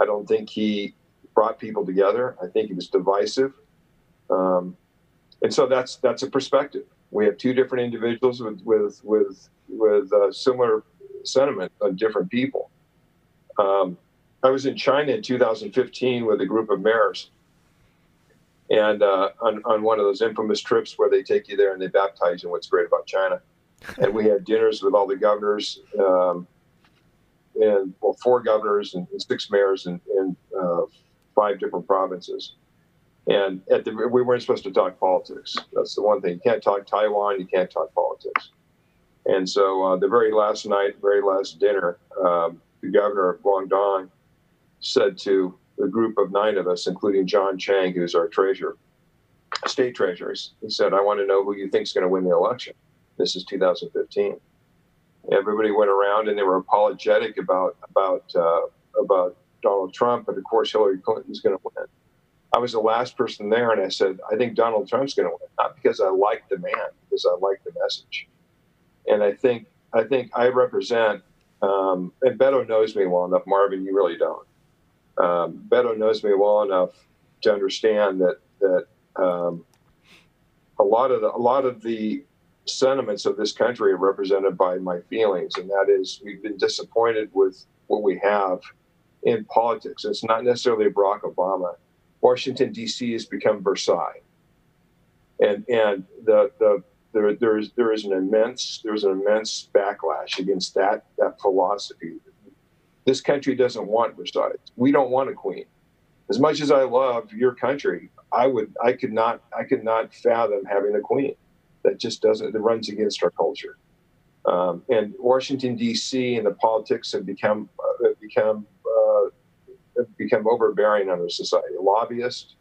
I don't think he brought people together. I think he was divisive, um, and so that's that's a perspective. We have two different individuals with with with with uh, similar sentiment on different people. Um, I was in China in 2015 with a group of mayors and uh, on, on one of those infamous trips where they take you there and they baptize you. What's great about China? And we had dinners with all the governors, um, and well, four governors and, and six mayors in uh, five different provinces. And at the, we weren't supposed to talk politics. That's the one thing. You can't talk Taiwan. You can't talk politics. And so uh, the very last night, very last dinner, um, the governor of Guangdong said to the group of nine of us, including John Chiang, who's our treasurer, state treasurer, He said, I want to know who you think is going to win the election. This is 2015. Everybody went around and they were apologetic about about uh, about Donald Trump, but of course Hillary Clinton's going to win. I was the last person there, and I said, I think Donald Trump's going to win, not because I like the man, because I like the message. And I think I think I represent, um, and Beto knows me well enough. Marvin, you really don't um, Beto knows me well enough to understand that that um, a lot of the, a lot of the sentiments of this country are represented by my feelings, and that is we've been disappointed with what we have in politics. It's not necessarily Barack Obama. Washington D.C. has become Versailles, and and the the there, there is there is an immense there's an immense backlash against that that philosophy this country doesn't want Versailles. We don't want a queen. As much as I love your country, I would I could not I could not fathom having a queen. That just doesn't it runs against our culture. Um, and Washington D.C. and the politics have become uh, become uh, have become overbearing on our society. Lobbyists,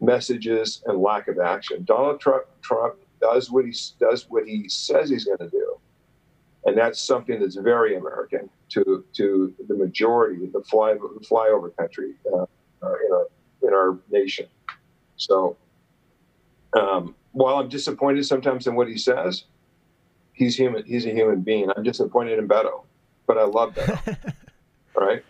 messages, and lack of action. Donald Trump, Trump does what he does what he says he's going to do, and that's something that's very American to to the majority, the fly flyover country uh, in our in our nation. So, um, while I'm disappointed sometimes in what he says, he's human. He's a human being. I'm disappointed in Beto, but I love Beto. right?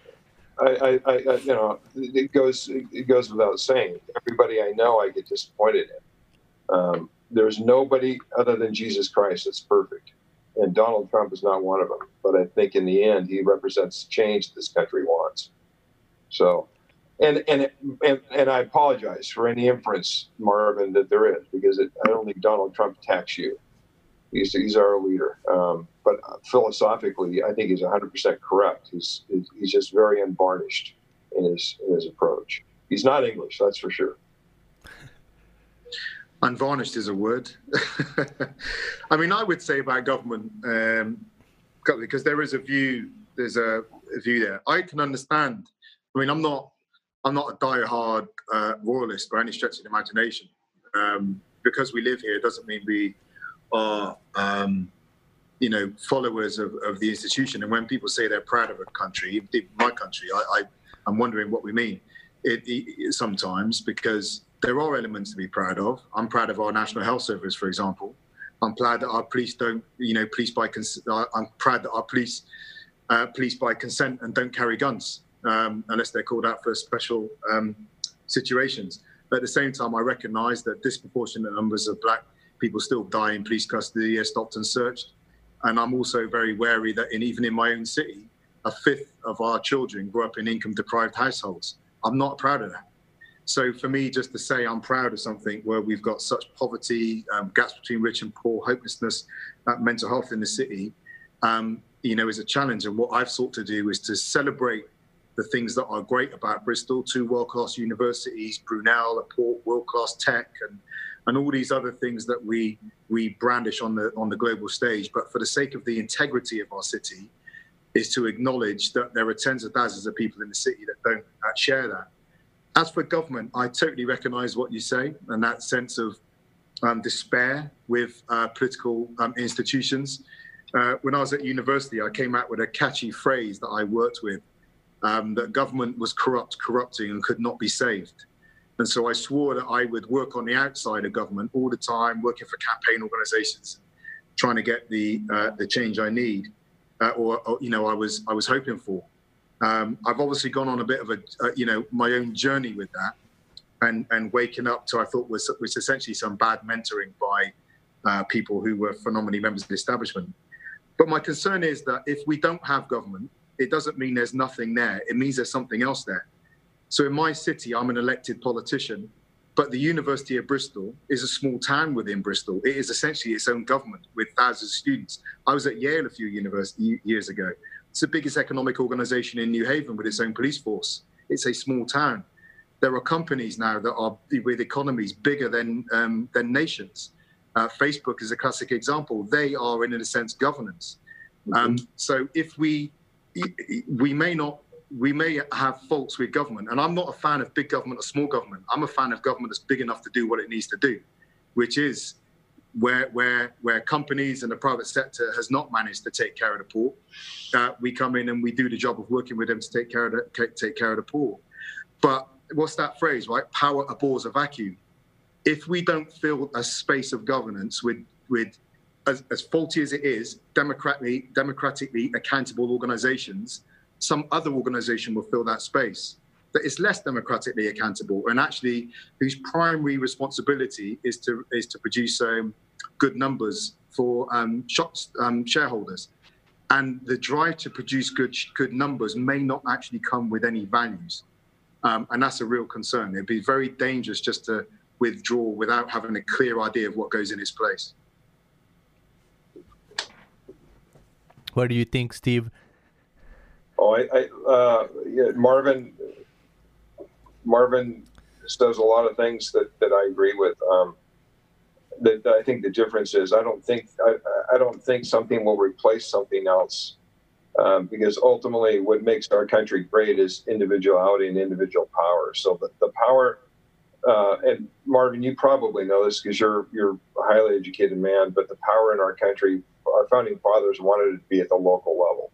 I, I, I, you know, it goes it goes without saying. Everybody I know, I get disappointed in. Um, there's nobody other than Jesus Christ that's perfect and Donald Trump is not one of them. But I think in the end, he represents change this country wants. So, and and and, and I apologize for any inference, Marvin, that there is because it, I don't think Donald Trump attacks you. He's he's our leader, um, but philosophically, I think he's 100% correct. He's he's just very unvarnished in his in his approach. He's not English, that's for sure unvarnished is a word. I mean, I would say about government, um, because there is a view, there's a, a, view there. I can understand. I mean, I'm not, I'm not a die-hard uh, royalist by any stretch of the imagination. Um, because we live here doesn't mean we are, um, you know, followers of, of, the institution. And when people say they're proud of a country, my country, I, I, am wondering what we mean. It, it, sometimes because there are elements to be proud of. I'm proud of our National Health Service, for example. I'm proud that our police don't, you know, police by cons- uh, I'm proud that our police uh, police by consent and don't carry guns um, unless they're called out for special um, situations. But at the same time, I recognise that disproportionate numbers of black people still die in police custody, are stopped and searched. And I'm also very wary that in, even in my own city, a fifth of our children grew up in income deprived households. I'm not proud of that. So for me, just to say I'm proud of something where we've got such poverty, um, gaps between rich and poor, hopelessness, uh, mental health in the city, um, you know, is a challenge. And what I've sought to do is to celebrate the things that are great about Bristol, two world-class universities, Brunel, a port, world-class tech, and and all these other things that we we brandish on the on the global stage. But for the sake of the integrity of our city, is to acknowledge that there are tens of thousands of people in the city that don't uh, share that. As for government, I totally recognise what you say and that sense of um, despair with uh, political um, institutions. Uh, when I was at university, I came out with a catchy phrase that I worked with um, that government was corrupt, corrupting, and could not be saved. And so I swore that I would work on the outside of government all the time, working for campaign organisations, trying to get the uh, the change I need, uh, or, or, you know I was I was hoping for. Um, I've obviously gone on a bit of a uh, you know my own journey with that, and and waking up to I thought was was essentially some bad mentoring by uh, people who were phenomenally members of the establishment. But my concern is that if we don't have government, it doesn't mean there's nothing there. It means there's something else there. So in my city, I'm an elected politician, but the University of Bristol is a small town within Bristol. It is essentially its own government with thousands of students. I was at Yale a few years ago. It's the biggest economic organization in New Haven with its own police force. It's a small town. There are companies now that are with economies bigger than um, than nations. Uh, Facebook is a classic example. They are, in a sense, governance. Mm-hmm. Um, so if we we may not we may have faults with government and i'm not a fan of big government or small government. I'm a fan of government that's big enough to do what it needs to do which is where where where companies and the private sector has not managed to take care of the poor uh, we come in and we do the job of working with them to take care of the take care of the poor. But what's that phrase right? Power abhors a vacuum. If we don't fill a space of governance with with as, as faulty as it is, democratically, democratically accountable organizations, some other organization will fill that space that is less democratically accountable and actually whose primary responsibility is to is to produce um, good numbers for um, shops, um, shareholders. And the drive to produce good good numbers may not actually come with any values, um, and that's a real concern. It'd be very dangerous just to withdraw without having a clear idea of what goes in its place. What do you think, Steve? Oh, I, I uh, yeah, Marvin. Marvin does a lot of things that, that I agree with. Um, that I think the difference is I don't think I, I don't think something will replace something else um, because ultimately what makes our country great is individuality and individual power. So the, the power uh, and Marvin, you probably know this because you're you're a highly educated man, but the power in our country our founding fathers wanted it to be at the local level.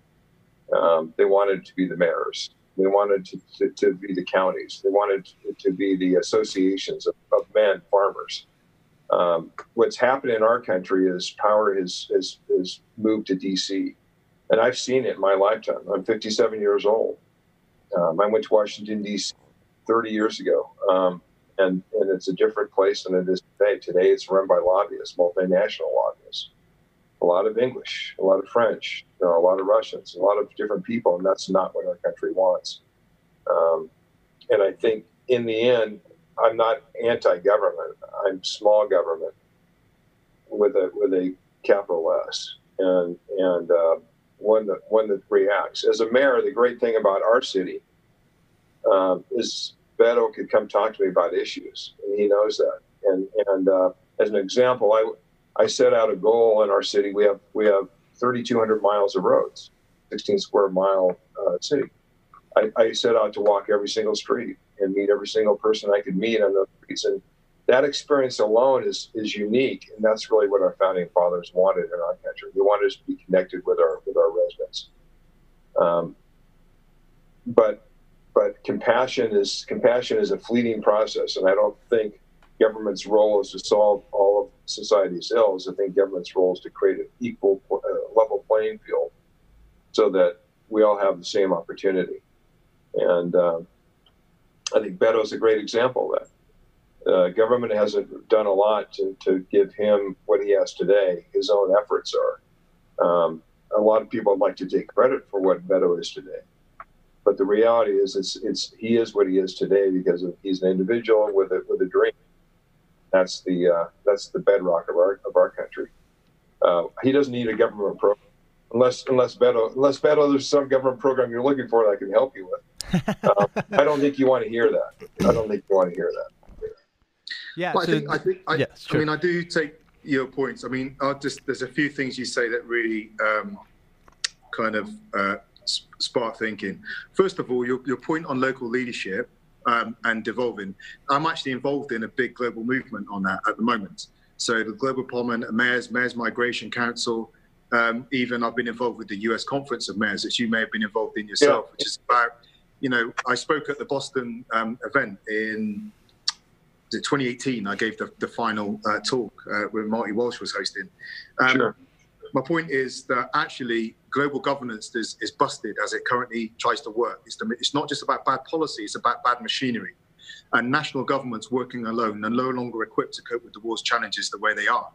Um, they wanted to be the mayors. They wanted to, to, to be the counties. They wanted to, be the associations of, of men, farmers. Um, what's happened in our country is power has, has, has moved to DC. And I've seen it in my lifetime. I'm 57 years old. Um, I went to Washington, D.C. 30 years ago. Um, and, and it's a different place than it is today. Today it's run by lobbyists, multinational lobbyists a lot of English, a lot of French, you know, a lot of Russians, a lot of different people, and that's not what our country wants. Um, and I think in the end, I'm not anti-government. I'm small government with a with a capital S, and and uh, one that one that reacts. As a mayor, the great thing about our city um, is Beto could come talk to me about issues, and he knows that. And and uh, as an example, I I set out a goal in our city. We have we have 3,200 miles of roads, 16 square mile uh, city. I, I, set out to walk every single street and meet every single person I could meet on those streets, and that experience alone is is unique, and that's really what our founding fathers wanted in our country. They wanted us to be connected with our with our residents. Um, but but compassion is compassion is a fleeting process, and I don't think government's role is to solve all of society's ills. I think government's role is to create an equal, uh, level playing field, so that we all have the same opportunity. And um, I think Beto is a great example of that. Uh, government hasn't done a lot to, to give him what he has today. His own efforts are. Um, a lot of people like to take credit for what Beto is today. But the reality is, it's, it's he is what he is today because of, he's an individual with a with a dream. That's the uh, that's the bedrock of our of our country. Uh, he doesn't need a government program unless unless Beto unless Beto there's some government program you're looking for that I can help you with. Um, I don't think you want to hear that. I don't think you want to hear that. Yeah, Well, so- I think I think I, yeah, I mean I do take your points. I mean, I'll just there's a few things you say that really um, kind of uh, s- spark thinking. First of all, your your point on local leadership um, and devolving. I'm actually involved in a big global movement on that at the moment. So the Global Parliament, Mayors, Mayors Migration Council. Um, even I've been involved with the U.S. Conference of Mayors, which you may have been involved in yourself, Yeah. which is about, you know, I spoke at the Boston um, event in 2018, I gave the, the final uh, talk uh, when Marty Walsh was hosting. Um, Sure. My point is that actually global governance is, is busted as it currently tries to work. It's, the, it's not just about bad policy, it's about bad machinery. And national governments working alone are no longer equipped to cope with the world's challenges the way they are.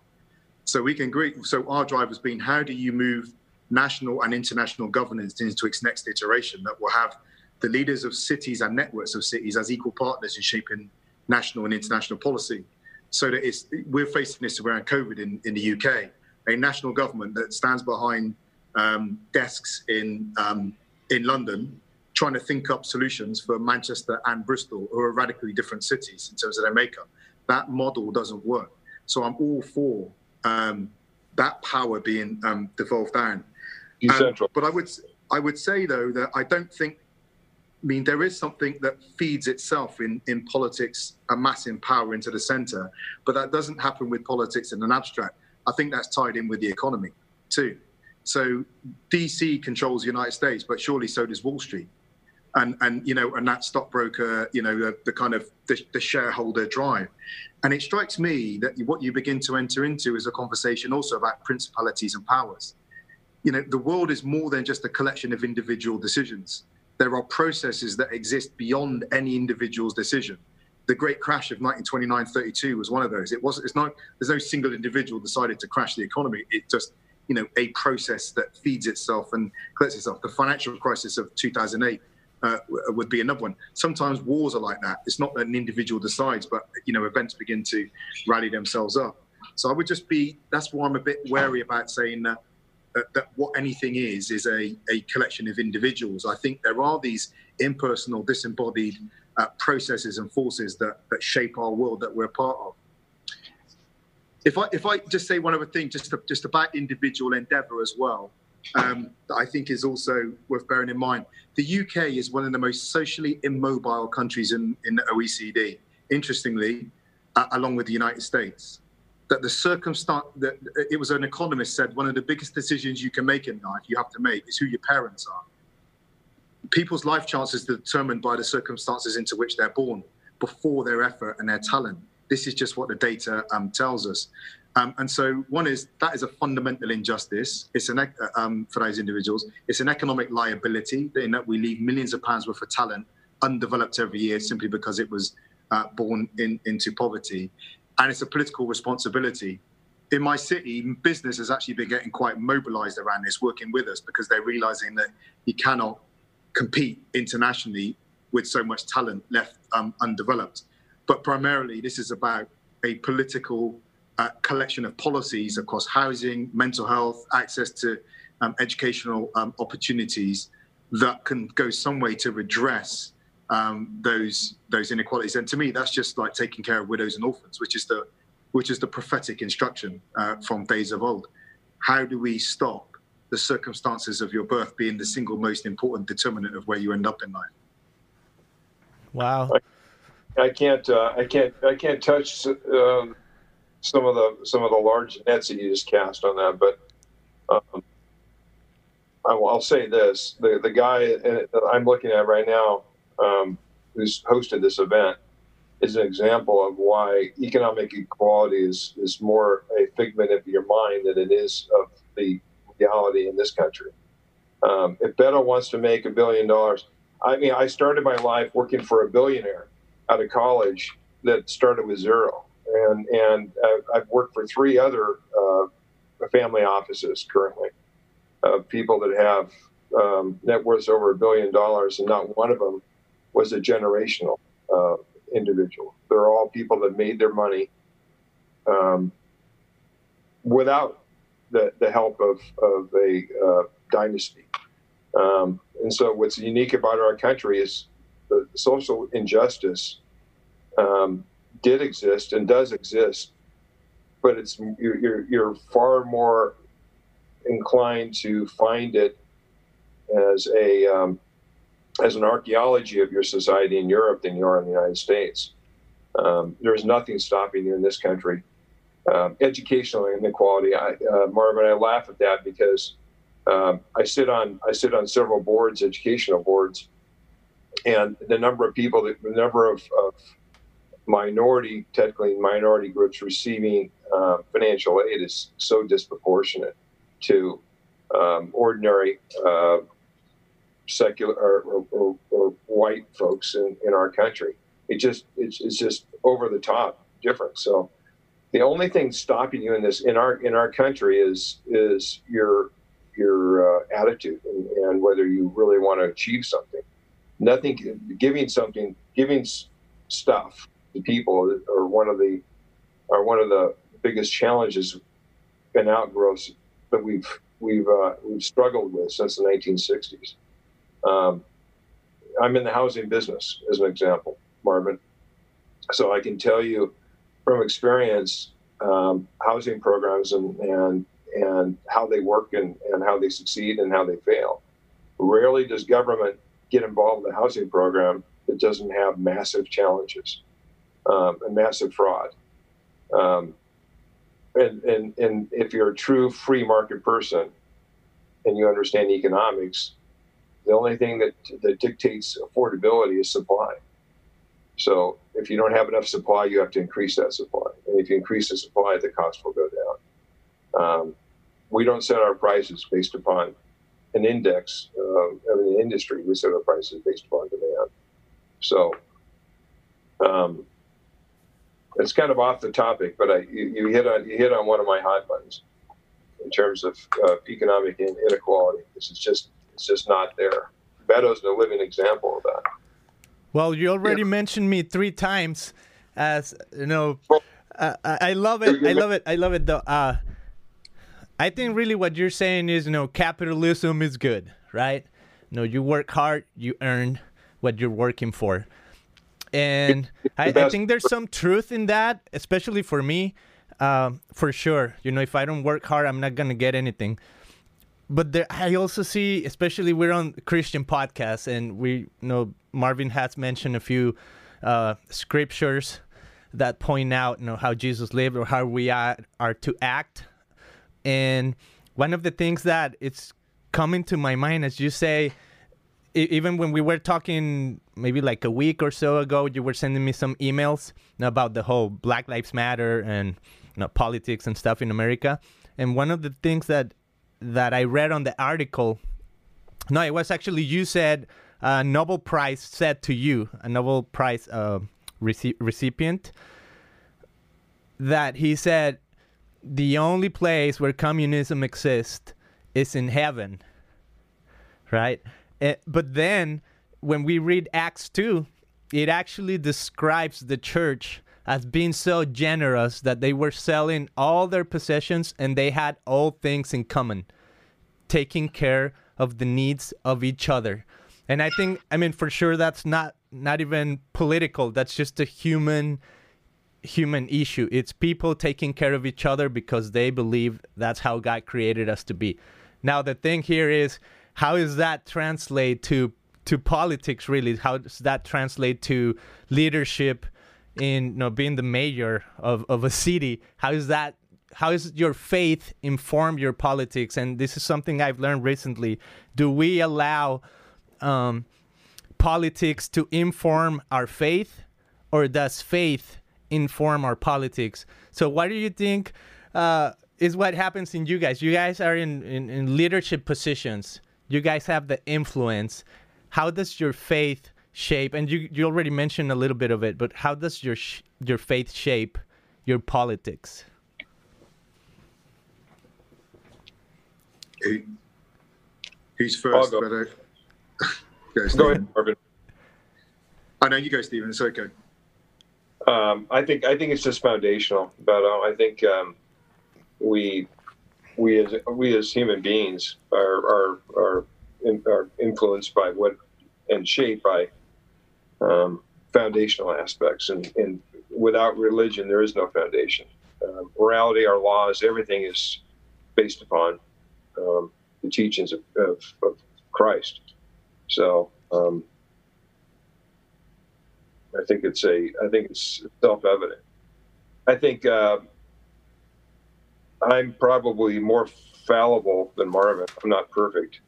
So we can agree. So our drive has been how do you move national and international governance into its next iteration that will have the leaders of cities and networks of cities as equal partners in shaping national and international policy. So that it's we're facing this around COVID in, in the UK, a national government that stands behind um, desks in um, in London, trying to think up solutions for Manchester and Bristol, who are radically different cities in terms of their makeup. That model doesn't work. So I'm all for um, that power being um, devolved down. Um, but I would I would say though that I don't think. I mean, there is something that feeds itself in in politics, amassing power into the centre, but that doesn't happen with politics in an abstract. I think that's tied in with the economy too. So DC controls the United States, but surely so does Wall Street, and and you know, and that stockbroker, you know, the, the kind of the, the shareholder drive. And it strikes me that what you begin to enter into is a conversation also about principalities and powers you know the world is more than just a collection of individual decisions there are processes that exist beyond any individual's decision the great crash of 1929-32 was one of those it wasn't. it's not there's no single individual decided to crash the economy it just you know a process that feeds itself and collects itself the financial crisis of 2008 uh, would be another one. Sometimes wars are like that. It's not that an individual decides, but you know events begin to rally themselves up. So I would just be. That's why I'm a bit wary about saying that that, that what anything is is a, a collection of individuals. I think there are these impersonal, disembodied uh, processes and forces that, that shape our world that we're part of. If I if I just say one other thing, just just about individual endeavour as well, um, that I think is also worth bearing in mind. The UK is one of the most socially immobile countries in in the OECD. Interestingly, uh, along with the United States that the circumstance that it was an economist said one of the biggest decisions you can make in life you have to make is who your parents are people's life chances are determined by the circumstances into which they're born before their effort and their talent. This is just what the data um, tells us. Um, and so one is that is a fundamental injustice. It's an um, for those individuals. It's an economic liability in that we leave millions of pounds worth of talent undeveloped every year simply because it was uh, born in, into poverty. And it's a political responsibility. In my city, business has actually been getting quite mobilized around this, working with us because they're realizing that you cannot compete internationally with so much talent left um, undeveloped. But primarily, this is about a political uh, collection of policies across housing, mental health, access to um, educational um, opportunities that can go some way to redress um, those those inequalities. And to me, that's just like taking care of widows and orphans, which is the which is the prophetic instruction uh, from days of old. How do we stop the circumstances of your birth being the single most important determinant of where you end up in life? Wow. I can't. Uh, I can't. I can't touch um, some of the some of the large nets that you just cast on that. But um, I will, I'll say this: the the guy that I'm looking at right now um, who's hosted this event, is an example of why economic equality is, is more a figment of your mind than it is of the reality in this country. Um, if Beto wants to make a billion dollars, I mean, I started my life working for a billionaire out of college that started with zero, and and I've worked for three other uh, family offices currently of people that have um, net worths over a billion dollars, and not one of them was a generational uh, individual. They're all people that made their money um, without the, the help of, of a uh, dynasty. Um, and so, what's unique about our country is the social injustice um, did exist and does exist, but it's you're, you're, far more inclined to find it as a um, as an archaeology of your society in Europe than you are in the United States. Um, there's nothing stopping you in this country. Um, educational inequality, I, uh, Marvin, I laugh at that because um, I sit on I sit on several boards, educational boards, and the number of people, the number of, of minority, technically minority groups receiving uh, financial aid is so disproportionate to um, ordinary uh, secular or, or, or, or, white folks in, in our country. It just it's, it's just over the top different. So the only thing stopping you in this in our in our country is is your your uh, attitude and, and, whether you really want to achieve something. Nothing giving something giving stuff to people are one of the are one of the biggest challenges and outgrowths that we've we've uh, we've struggled with since the 1960s. Um, I'm in the housing business, as an example, Marvin. So I can tell you from experience, um, housing programs and, and and how they work and, and how they succeed and how they fail. Rarely does government get involved in a housing program that doesn't have massive challenges um, and massive fraud. Um, and, and, and if you're a true free market person and you understand economics, the only thing that, that dictates affordability is supply. So if you don't have enough supply, you have to increase that supply. And if you increase the supply, the cost will go down. Um, we don't set our prices based upon an index of the industry. We set our prices based upon demand. So um, it's kind of off the topic, but I, you, you, hit on you hit on one of my hot buttons in terms of uh, economic inequality. This is just it's just not there. Beto's a living example of that. Well, you already yeah. mentioned me three times as you know. Uh, I love it. I love it. I love it. Though. Uh, I think really what you're saying is, you know, capitalism is good, right? You know, you work hard, you earn what you're working for. And I, I, think there's some truth in that, especially for me, um, for sure. You know, if I don't work hard, I'm not gonna get anything. But there, I also see, especially we're on Christian podcasts, and we you know Marvin has mentioned a few uh, scriptures that point out, you know, how Jesus lived or how we are, are to act and one of the things that it's coming to my mind, as you say, even when we were talking maybe like a week or so ago, you were sending me some emails about the whole Black Lives Matter and you know, politics and stuff in America. And one of the things that that I read on the article, no, it was actually you said a Nobel Prize said to you, a Nobel Prize uh, rece- recipient, that he said the only place where communism exists is in heaven, right? Eh, but then when we read Acts 2, it actually describes the church as being so generous that they were selling all their possessions and they had all things in common, taking care of the needs of each other. And I think, I mean, for sure, that's not not even political. That's just a human human issue. It's people taking care of each other because they believe that's how God created us to be. Now the thing here is how does that translate to to politics really? How does that translate to leadership in you know being the mayor of, of a city? How is that how is your faith inform your politics? And this is something I've learned recently. Do we allow um, politics to inform our faith, or does faith inform our politics? So, what do you think uh, is what happens in you guys? You guys are in, in, in leadership positions. You guys have the influence. How does your faith shape? And you, you already mentioned a little bit of it, but how does your sh- your faith shape your politics? Who, who's first? go. But, uh, go, Go ahead, Marvin. I know you go, Stephen. It's okay. Um, I think I think it's just foundational. But uh, I think um, we we as we as human beings are are are, in, are influenced by what and shaped by um, foundational aspects. And, and without religion, there is no foundation. Um, morality, our laws, everything is based upon um, the teachings of, of, of Christ. So um, I think it's a I think it's self-evident. I think uh, I'm probably more fallible than Marvin. I'm not perfect,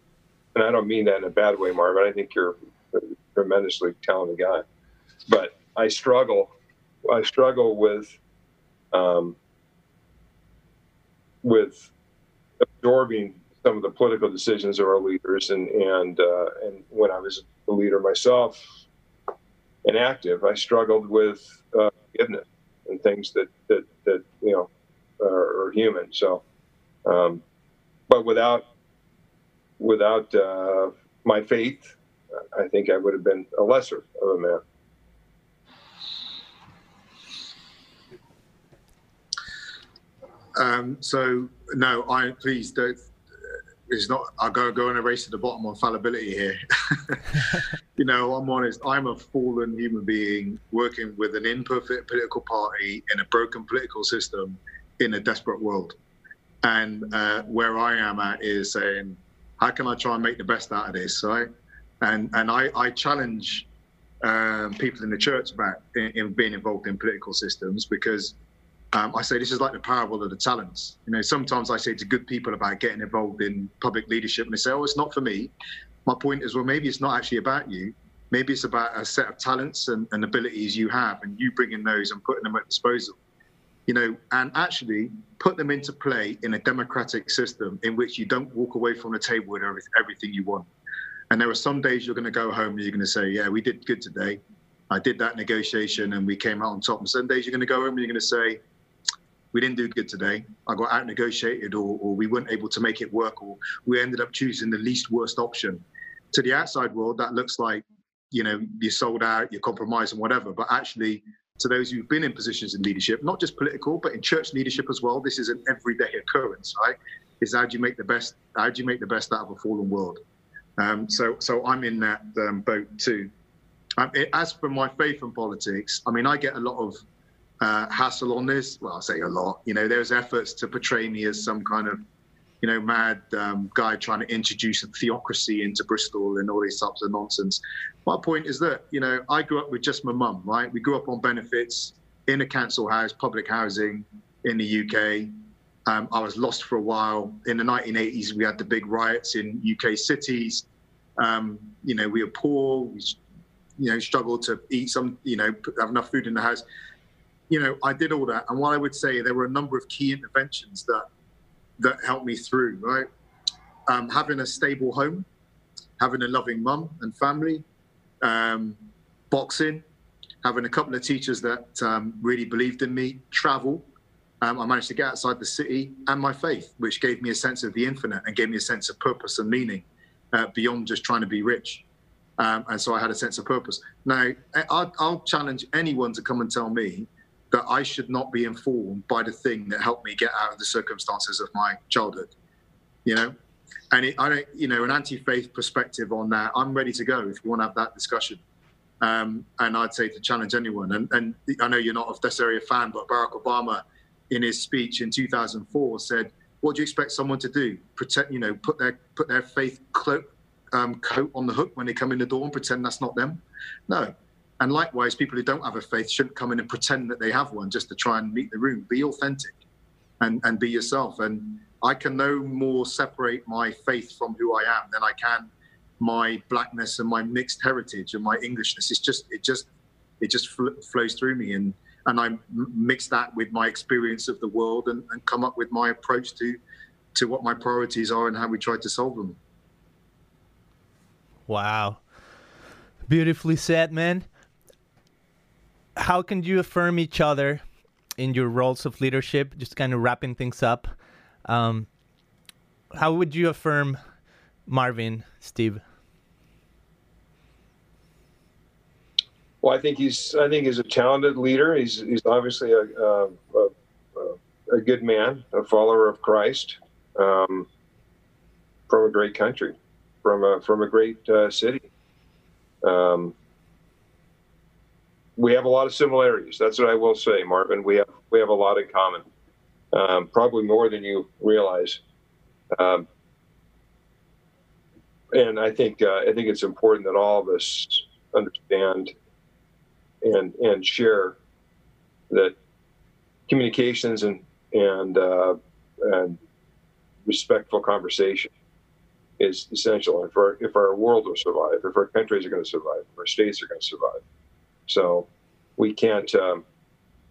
and I don't mean that in a bad way, Marvin. I think you're tremendously talented guy, but I struggle. I struggle with um, with absorbing some of the political decisions of our leaders, and and uh, and when I was a leader myself and active, I struggled with uh, forgiveness and things that that that you know are, are human. So, um, but without without uh, my faith, I think I would have been a lesser of a man. Um, so no, I please don't. It's not. I go go on a race to the bottom on fallibility here. you know, I'm honest. I'm a fallen human being working with an imperfect political party in a broken political system in a desperate world. And uh, where I am at is saying, how can I try and make the best out of this, right? And and I, I challenge um, people in the church about in, in being involved in political systems because um, I say this is like the parable of the talents. You know, sometimes I say to good people about getting involved in public leadership, and they say, "Oh, it's not for me." My point is, well, maybe it's not actually about you. Maybe it's about a set of talents and, and abilities you have, and you bringing those and putting them at disposal. You know, and actually put them into play in a democratic system in which you don't walk away from the table with everything you want. And there are some days you're going to go home and you're going to say, "Yeah, we did good today. I did that negotiation and we came out on top." And some days you're going to go home and you're going to say, we didn't do good today. I got out negotiated, or, or we weren't able to make it work, or we ended up choosing the least worst option. To the outside world, that looks like, you know, you sold out, you're compromising, whatever. But actually, to those who've been in positions in leadership, not just political, but in church leadership as well, this is an everyday occurrence, right? Is how do you make the best? How do you make the best out of a fallen world? Um, so, so I'm in that um, boat too. Um, it, as for my faith and politics, I mean, I get a lot of uh, hassle on this. Well, I say a lot. You know, there's efforts to portray me as some kind of, you know, mad um, guy trying to introduce a theocracy into Bristol and all these types of nonsense. My point is that, you know, I grew up with just my mum, right? We grew up on benefits in a council house, public housing in the UK. Um, I was lost for a while. In the 1980s, we had the big riots in UK cities. Um, you know, we were poor. We, you know, struggled to eat some, you know, have enough food in the house you know, I did all that. And what I would say, there were a number of key interventions that that helped me through. Right, um, having a stable home, having a loving mum and family, um, boxing, having a couple of teachers that um, really believed in me, travel. Um, I managed to get outside the city and my faith, which gave me a sense of the infinite and gave me a sense of purpose and meaning uh, beyond just trying to be rich. Um, and so I had a sense of purpose. Now, I, I'll challenge anyone to come and tell me that I should not be informed by the thing that helped me get out of the circumstances of my childhood. You know, and it, I don't, you know, an anti-faith perspective on that. I'm ready to go if you want to have that discussion. Um, and I'd say to challenge anyone. And, and I know you're not a fan, but Barack Obama, in his speech in 2004, said, "What do you expect someone to do? Protect, you know, put their put their faith cloak, um, coat on the hook when they come in the door and pretend that's not them? No, and likewise, people who don't have a faith shouldn't come in and pretend that they have one just to try and meet the room. Be authentic and, and be yourself. And I can no more separate my faith from who I am than I can my blackness and my mixed heritage and my Englishness. It's just it just it just fl- flows through me and and I mix that with my experience of the world and, and come up with my approach to to what my priorities are and how we try to solve them. Wow. Beautifully said, man. How can you affirm each other in your roles of leadership? Just kind of wrapping things up. Um, how would you affirm Marvin, Steve? Well, I think he's. I think he's a talented leader. He's he's obviously a a, a, a good man, a follower of Christ, um, from a great country, from a from a great uh, city. Um, we have a lot of similarities. That's what I will say, Marvin. We have we have a lot in common, um, probably more than you realize. Um, and I think uh, I think it's important that all of us understand and and share that communications and and uh, and respectful conversation is essential if our if our world will survive, if our countries are going to survive, if our states are going to survive. So we can't. Um,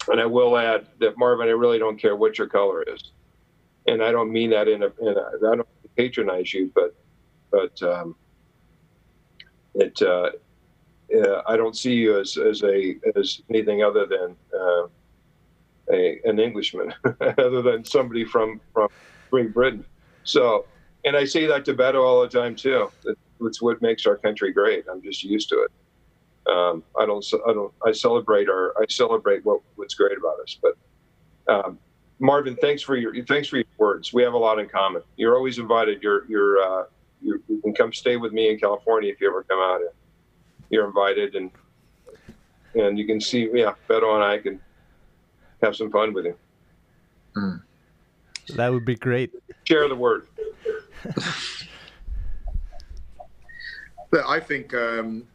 and I will add that Marvin, I really don't care what your color is, and I don't mean that in a, in a I don't patronize you, but but um, it uh, uh, I don't see you as as a as anything other than uh, a an Englishman, other than somebody from from Great Britain. So, and I say that to Beto all the time too. It's what makes our country great. I'm just used to it. Um, I don't I don't I celebrate our I celebrate what what's great about us. But um, Marvin, thanks for your thanks for your words. We have a lot in common. You're always invited. You're you're uh, you, you can come stay with me in California if you ever come out. You're invited, and and you can see, yeah, Beto and I can have some fun with you. Mm. That would be great. Share the word. but I think, um,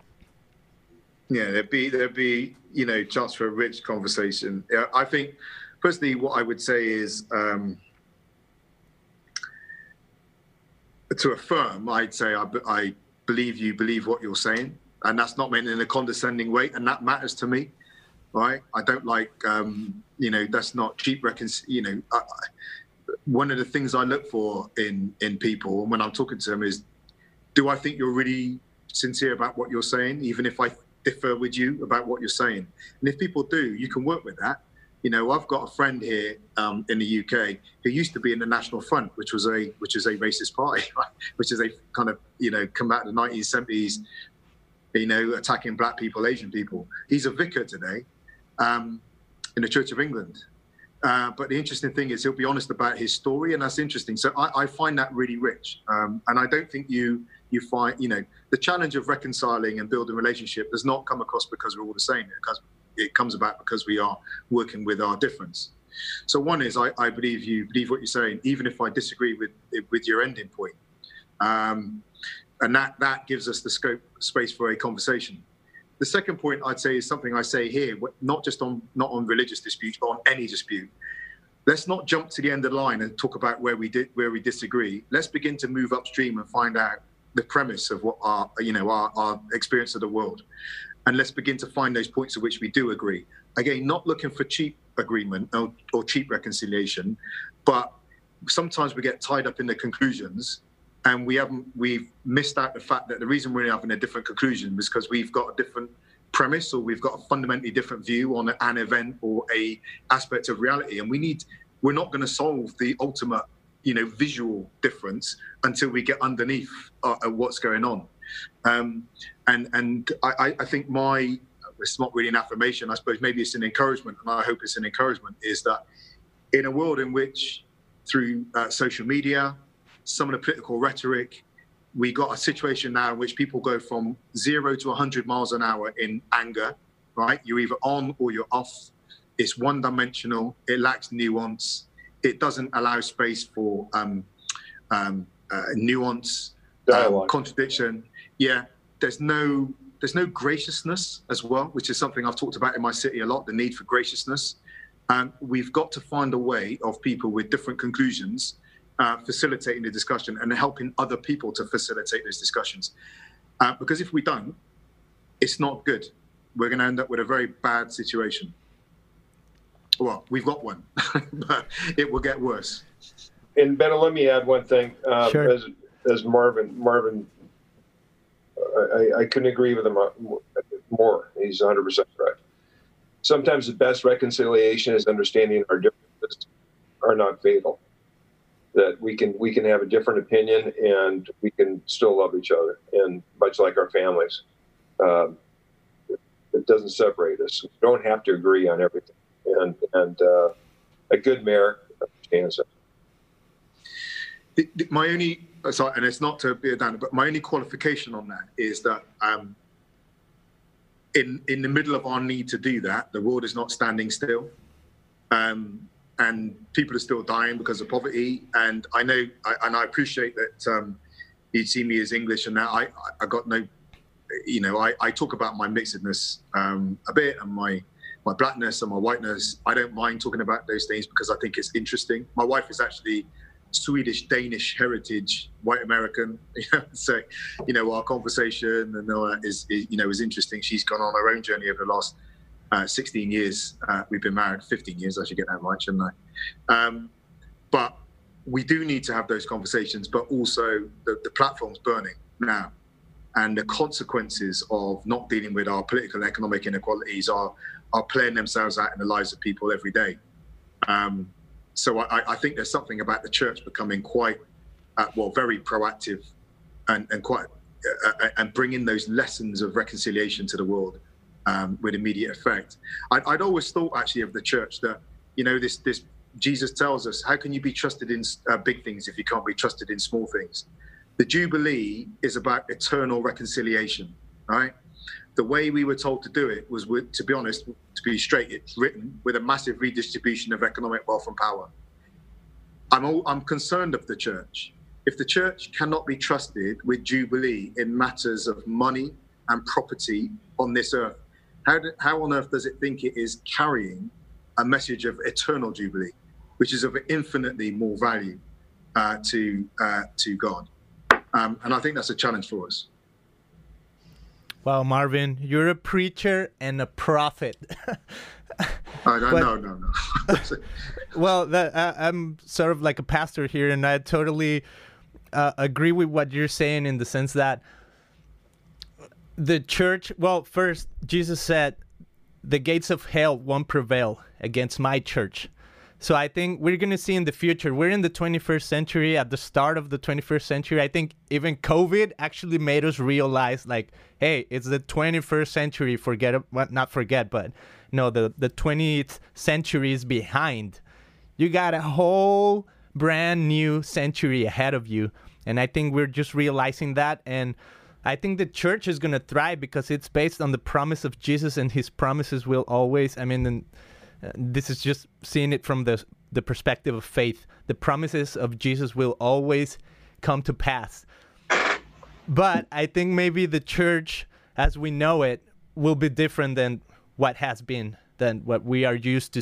yeah, there'd be there'd be you know chance for a rich conversation. I think, personally, what I would say is. Um, to affirm, I'd say I, I believe you believe what you're saying, and that's not meant in a condescending way, and that matters to me, right? I don't like, um, you know, that's not cheap recon. You know, I, one of the things I look for in in people, and when I'm talking to them, is, do I think you're really sincere about what you're saying, even if I differ with you about what you're saying? And if people do, you can work with that you know, I've got a friend here um, in the UK who used to be in the National Front, which was a which is a racist party, which is a kind of you know come back to the 1970s, you know, attacking black people, Asian people. He's a vicar today um, in the Church of England. Uh, but the interesting thing is he'll be honest about his story, and that's interesting. So I, I find that really rich, um, and I don't think you you find you know the challenge of reconciling and building relationship does not come across because we're all the same. It comes it comes about because we are working with our difference. So one is I, I believe you believe what you're saying, even if I disagree with with your ending point, um, and that that gives us the scope space for a conversation. The second point I'd say is something I say here, not just on not on religious disputes, but on any dispute. Let's not jump to the end of the line and talk about where we did where we disagree. Let's begin to move upstream and find out the premise of what our you know our, our experience of the world and let's begin to find those points at which we do agree. Again, not looking for cheap agreement or, or cheap reconciliation, but sometimes we get tied up in the conclusions and we haven't we've missed out the fact that the reason we're having a different conclusion is because we've got a different premise or we've got a fundamentally different view on an event or a aspect of reality and we need we're not going to solve the ultimate you know visual difference until we get underneath uh, what's going on um, and and I, I think my it's not really an affirmation. I suppose maybe it's an encouragement, and I hope it's an encouragement. Is that in a world in which through uh, social media, some of the political rhetoric, we got a situation now in which people go from zero to 100 miles an hour in anger. Right, you're either on or you're off. It's one-dimensional. It lacks nuance. It doesn't allow space for um, um, uh, nuance, um, contradiction. Yeah, there's no there's no graciousness as well, which is something I've talked about in my city a lot. The need for graciousness. Um, we've got to find a way of people with different conclusions uh, facilitating the discussion and helping other people to facilitate those discussions. Uh, because if we don't, it's not good. We're going to end up with a very bad situation. Well, we've got one, but it will get worse. And Ben, let me add one thing. Uh, Sure. As as Marvin Marvin, I, I couldn't agree with him uh, more. He's 100 percent correct. Sometimes the best reconciliation is understanding our differences are not fatal. That we can we can have a different opinion and we can still love each other, and much like our families, um, it, it doesn't separate us. We don't have to agree on everything, and and uh, a good mayor understands that. My only uh, sorry, and it's not to be a downer, but my only qualification on that is that um, in in the middle of our need to do that, the world is not standing still, um, and people are still dying because of poverty. And I know, I, and I appreciate that um, you see me as English, and that I I got no, you know, I, I talk about my mixedness um, a bit and my my blackness and my whiteness. I don't mind talking about those things because I think it's interesting. My wife is actually Swedish, Danish heritage, white American. So, you know, our conversation and all that is, is, you know, is interesting. She's gone on her own journey over the last uh, 16 years. Uh, we've been married 15 years. I should get that right, shouldn't I? Um, but we do need to have those conversations. But also, the, the platform's burning now, and the consequences of not dealing with our political and economic inequalities are are playing themselves out in the lives of people every day. Um, so I, I think there's something about the church becoming quite, uh, well, very proactive, and, and quite, uh, uh, and bringing those lessons of reconciliation to the world um, with immediate effect. I, I'd always thought actually of the church that, you know, this this Jesus tells us, how can you be trusted in uh, big things if you can't be trusted in small things? The Jubilee is about eternal reconciliation, right? The way we were told to do it was, with, to be honest, to be straight, it's written with a massive redistribution of economic wealth and power. I'm, all, I'm concerned of the church. If the church cannot be trusted with Jubilee in matters of money and property on this earth, how, do, how on earth does it think it is carrying a message of eternal Jubilee, which is of infinitely more value uh, to, uh, to God? Um, and I think that's a challenge for us. Wow, Marvin, you're a preacher and a prophet. I don't But- know, no, no. well, that, I, I'm sort of like a pastor here, and I totally uh, agree with what you're saying in the sense that the church. Well, first, Jesus said, "The gates of hell won't prevail against my church." So I think we're gonna see in the future. We're in the 21st century, at the start of the 21st century. I think even COVID actually made us realize, like, hey, it's the 21st century. Forget well, not forget, but no, the the 20th century is behind. You got a whole brand new century ahead of you, and I think we're just realizing that. And I think the church is gonna thrive because it's based on the promise of Jesus, and His promises will always. I mean. And, uh, this is just seeing it from the the perspective of faith. The promises of Jesus will always come to pass. But I think maybe the church, as we know it, will be different than what has been, than what we are used to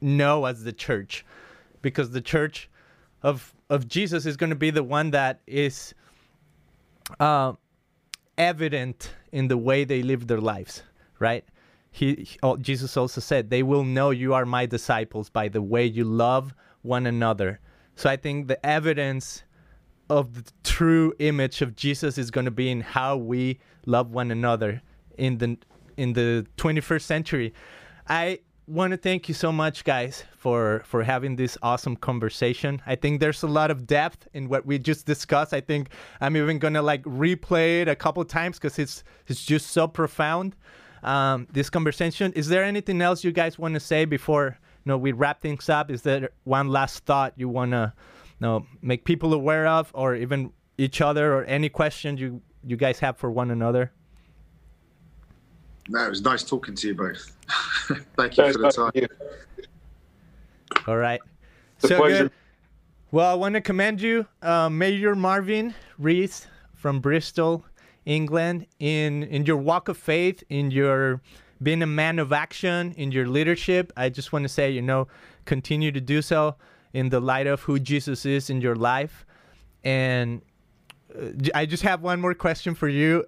know as the church, because the church of of Jesus is going to be the one that is uh, evident in the way they live their lives, right? He, oh, Jesus also said, "They will know you are my disciples by the way you love one another." So I think the evidence of the true image of Jesus is going to be in how we love one another in the in the 21st century. I want to thank you so much guys for for having this awesome conversation. I think there's a lot of depth in what we just discussed. I think I'm even to like replay it a couple times cuz it's it's just so profound. Um, this conversation. Is there anything else you guys want to say before you know we wrap things up? Is there one last thought you want to you know, make people aware of or even each other or any questions you you guys have for one another no, it was nice talking to you both. Thank you Nice for the time. all right It's so pleasure. good well i want to commend you uh, mayor marvin rees from bristol england in in your walk of faith in your being a man of action in your leadership i just want to say you know continue to do so in the light of who jesus is in your life and I just have one more question for you.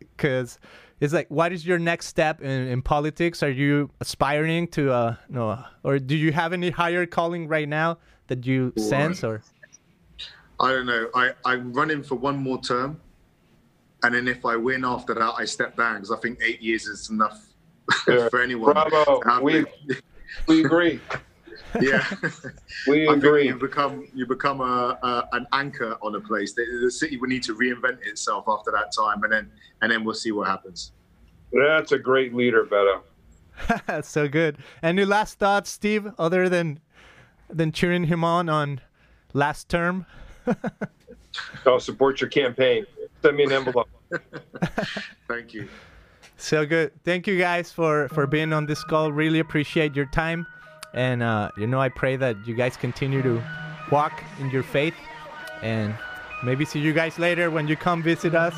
because it's like, what is your next step in, in politics? Are you aspiring to uh no, or do you have any higher calling right now that you sense or? I don't know. I, I'm running for one more term. And then if I win after that, I step down because I think eight years is enough Yeah. for anyone. Bravo. We we agree. Yeah. We agree. you become you become a, a an anchor on a place. The, the city will need to reinvent itself after that time, and then and then we'll see what happens. That's a great leader, Beto. so good. Any last thoughts, Steve, other than than cheering him on on last term? I'll support your campaign. Send me an envelope. Thank you. So good. Thank you guys for for being on this call. Really appreciate your time, and uh, you know I pray that you guys continue to walk in your faith, and maybe see you guys later when you come visit us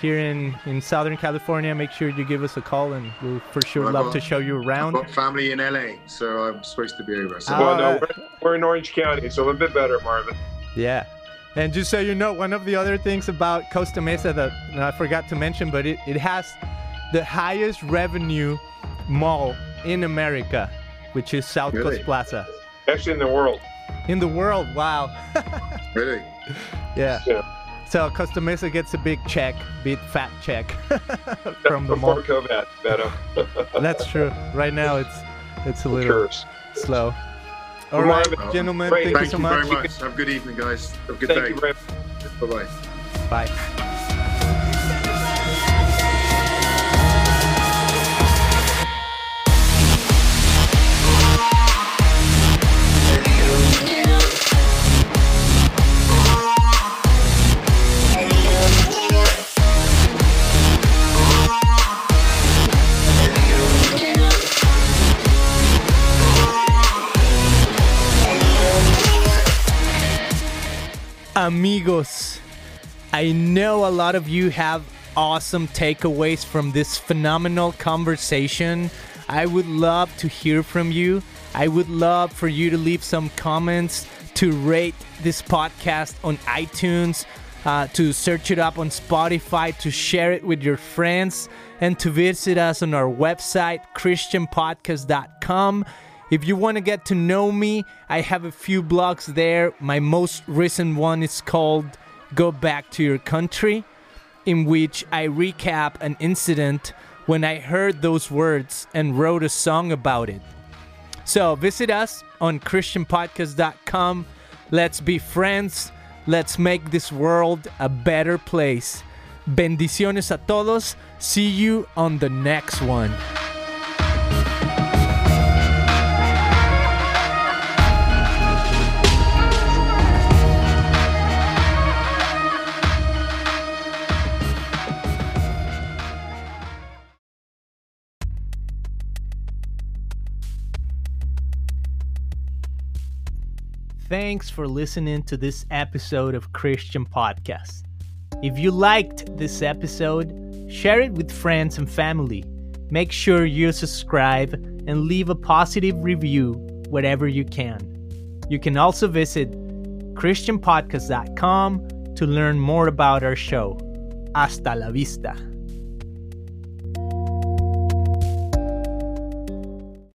here in in Southern California. Make sure you give us a call, and we'll for sure Well, love got- to show you I've around. got family in LA, so I'm supposed to be over. So Oh, Well, no, uh, we're, we're in Orange County, so a bit better, Marvin. Yeah. And just so you know, one of the other things about Costa Mesa that I forgot to mention, but it, it has the highest revenue mall in America, which is South Really? Coast Plaza. Actually, in the world. In the world, wow. really, yeah. Yeah. So Costa Mesa gets a big check, big fat check from the mall. Before. COVID, Beto. Uh, That's true. Right now it's it's a little slow. All right, Marvin, gentlemen, thank, thank you so you much. very much. Have a good evening, guys. Have a good Thank day. you very much. Bye bye. Bye. Amigos, I know a lot of you have awesome takeaways from this phenomenal conversation. I would love to hear from you. I would love for you to leave some comments, to rate this podcast on iTunes, uh, to search it up on Spotify, to share it with your friends, and to visit us on our website, ChristianPodcast.com. If you want to get to know me, I have a few blogs there. My most recent one is called Go Back to Your Country, in which I recap an incident when I heard those words and wrote a song about it. So visit us on ChristianPodcast.com. Let's be friends. Let's make this world a better place. Bendiciones a todos. See you on the next one. Thanks for listening to this episode of Christian Podcast. If you liked this episode, share it with friends and family. Make sure you subscribe and leave a positive review wherever you can. You can also visit ChristianPodcast.com to learn more about our show. Hasta la vista.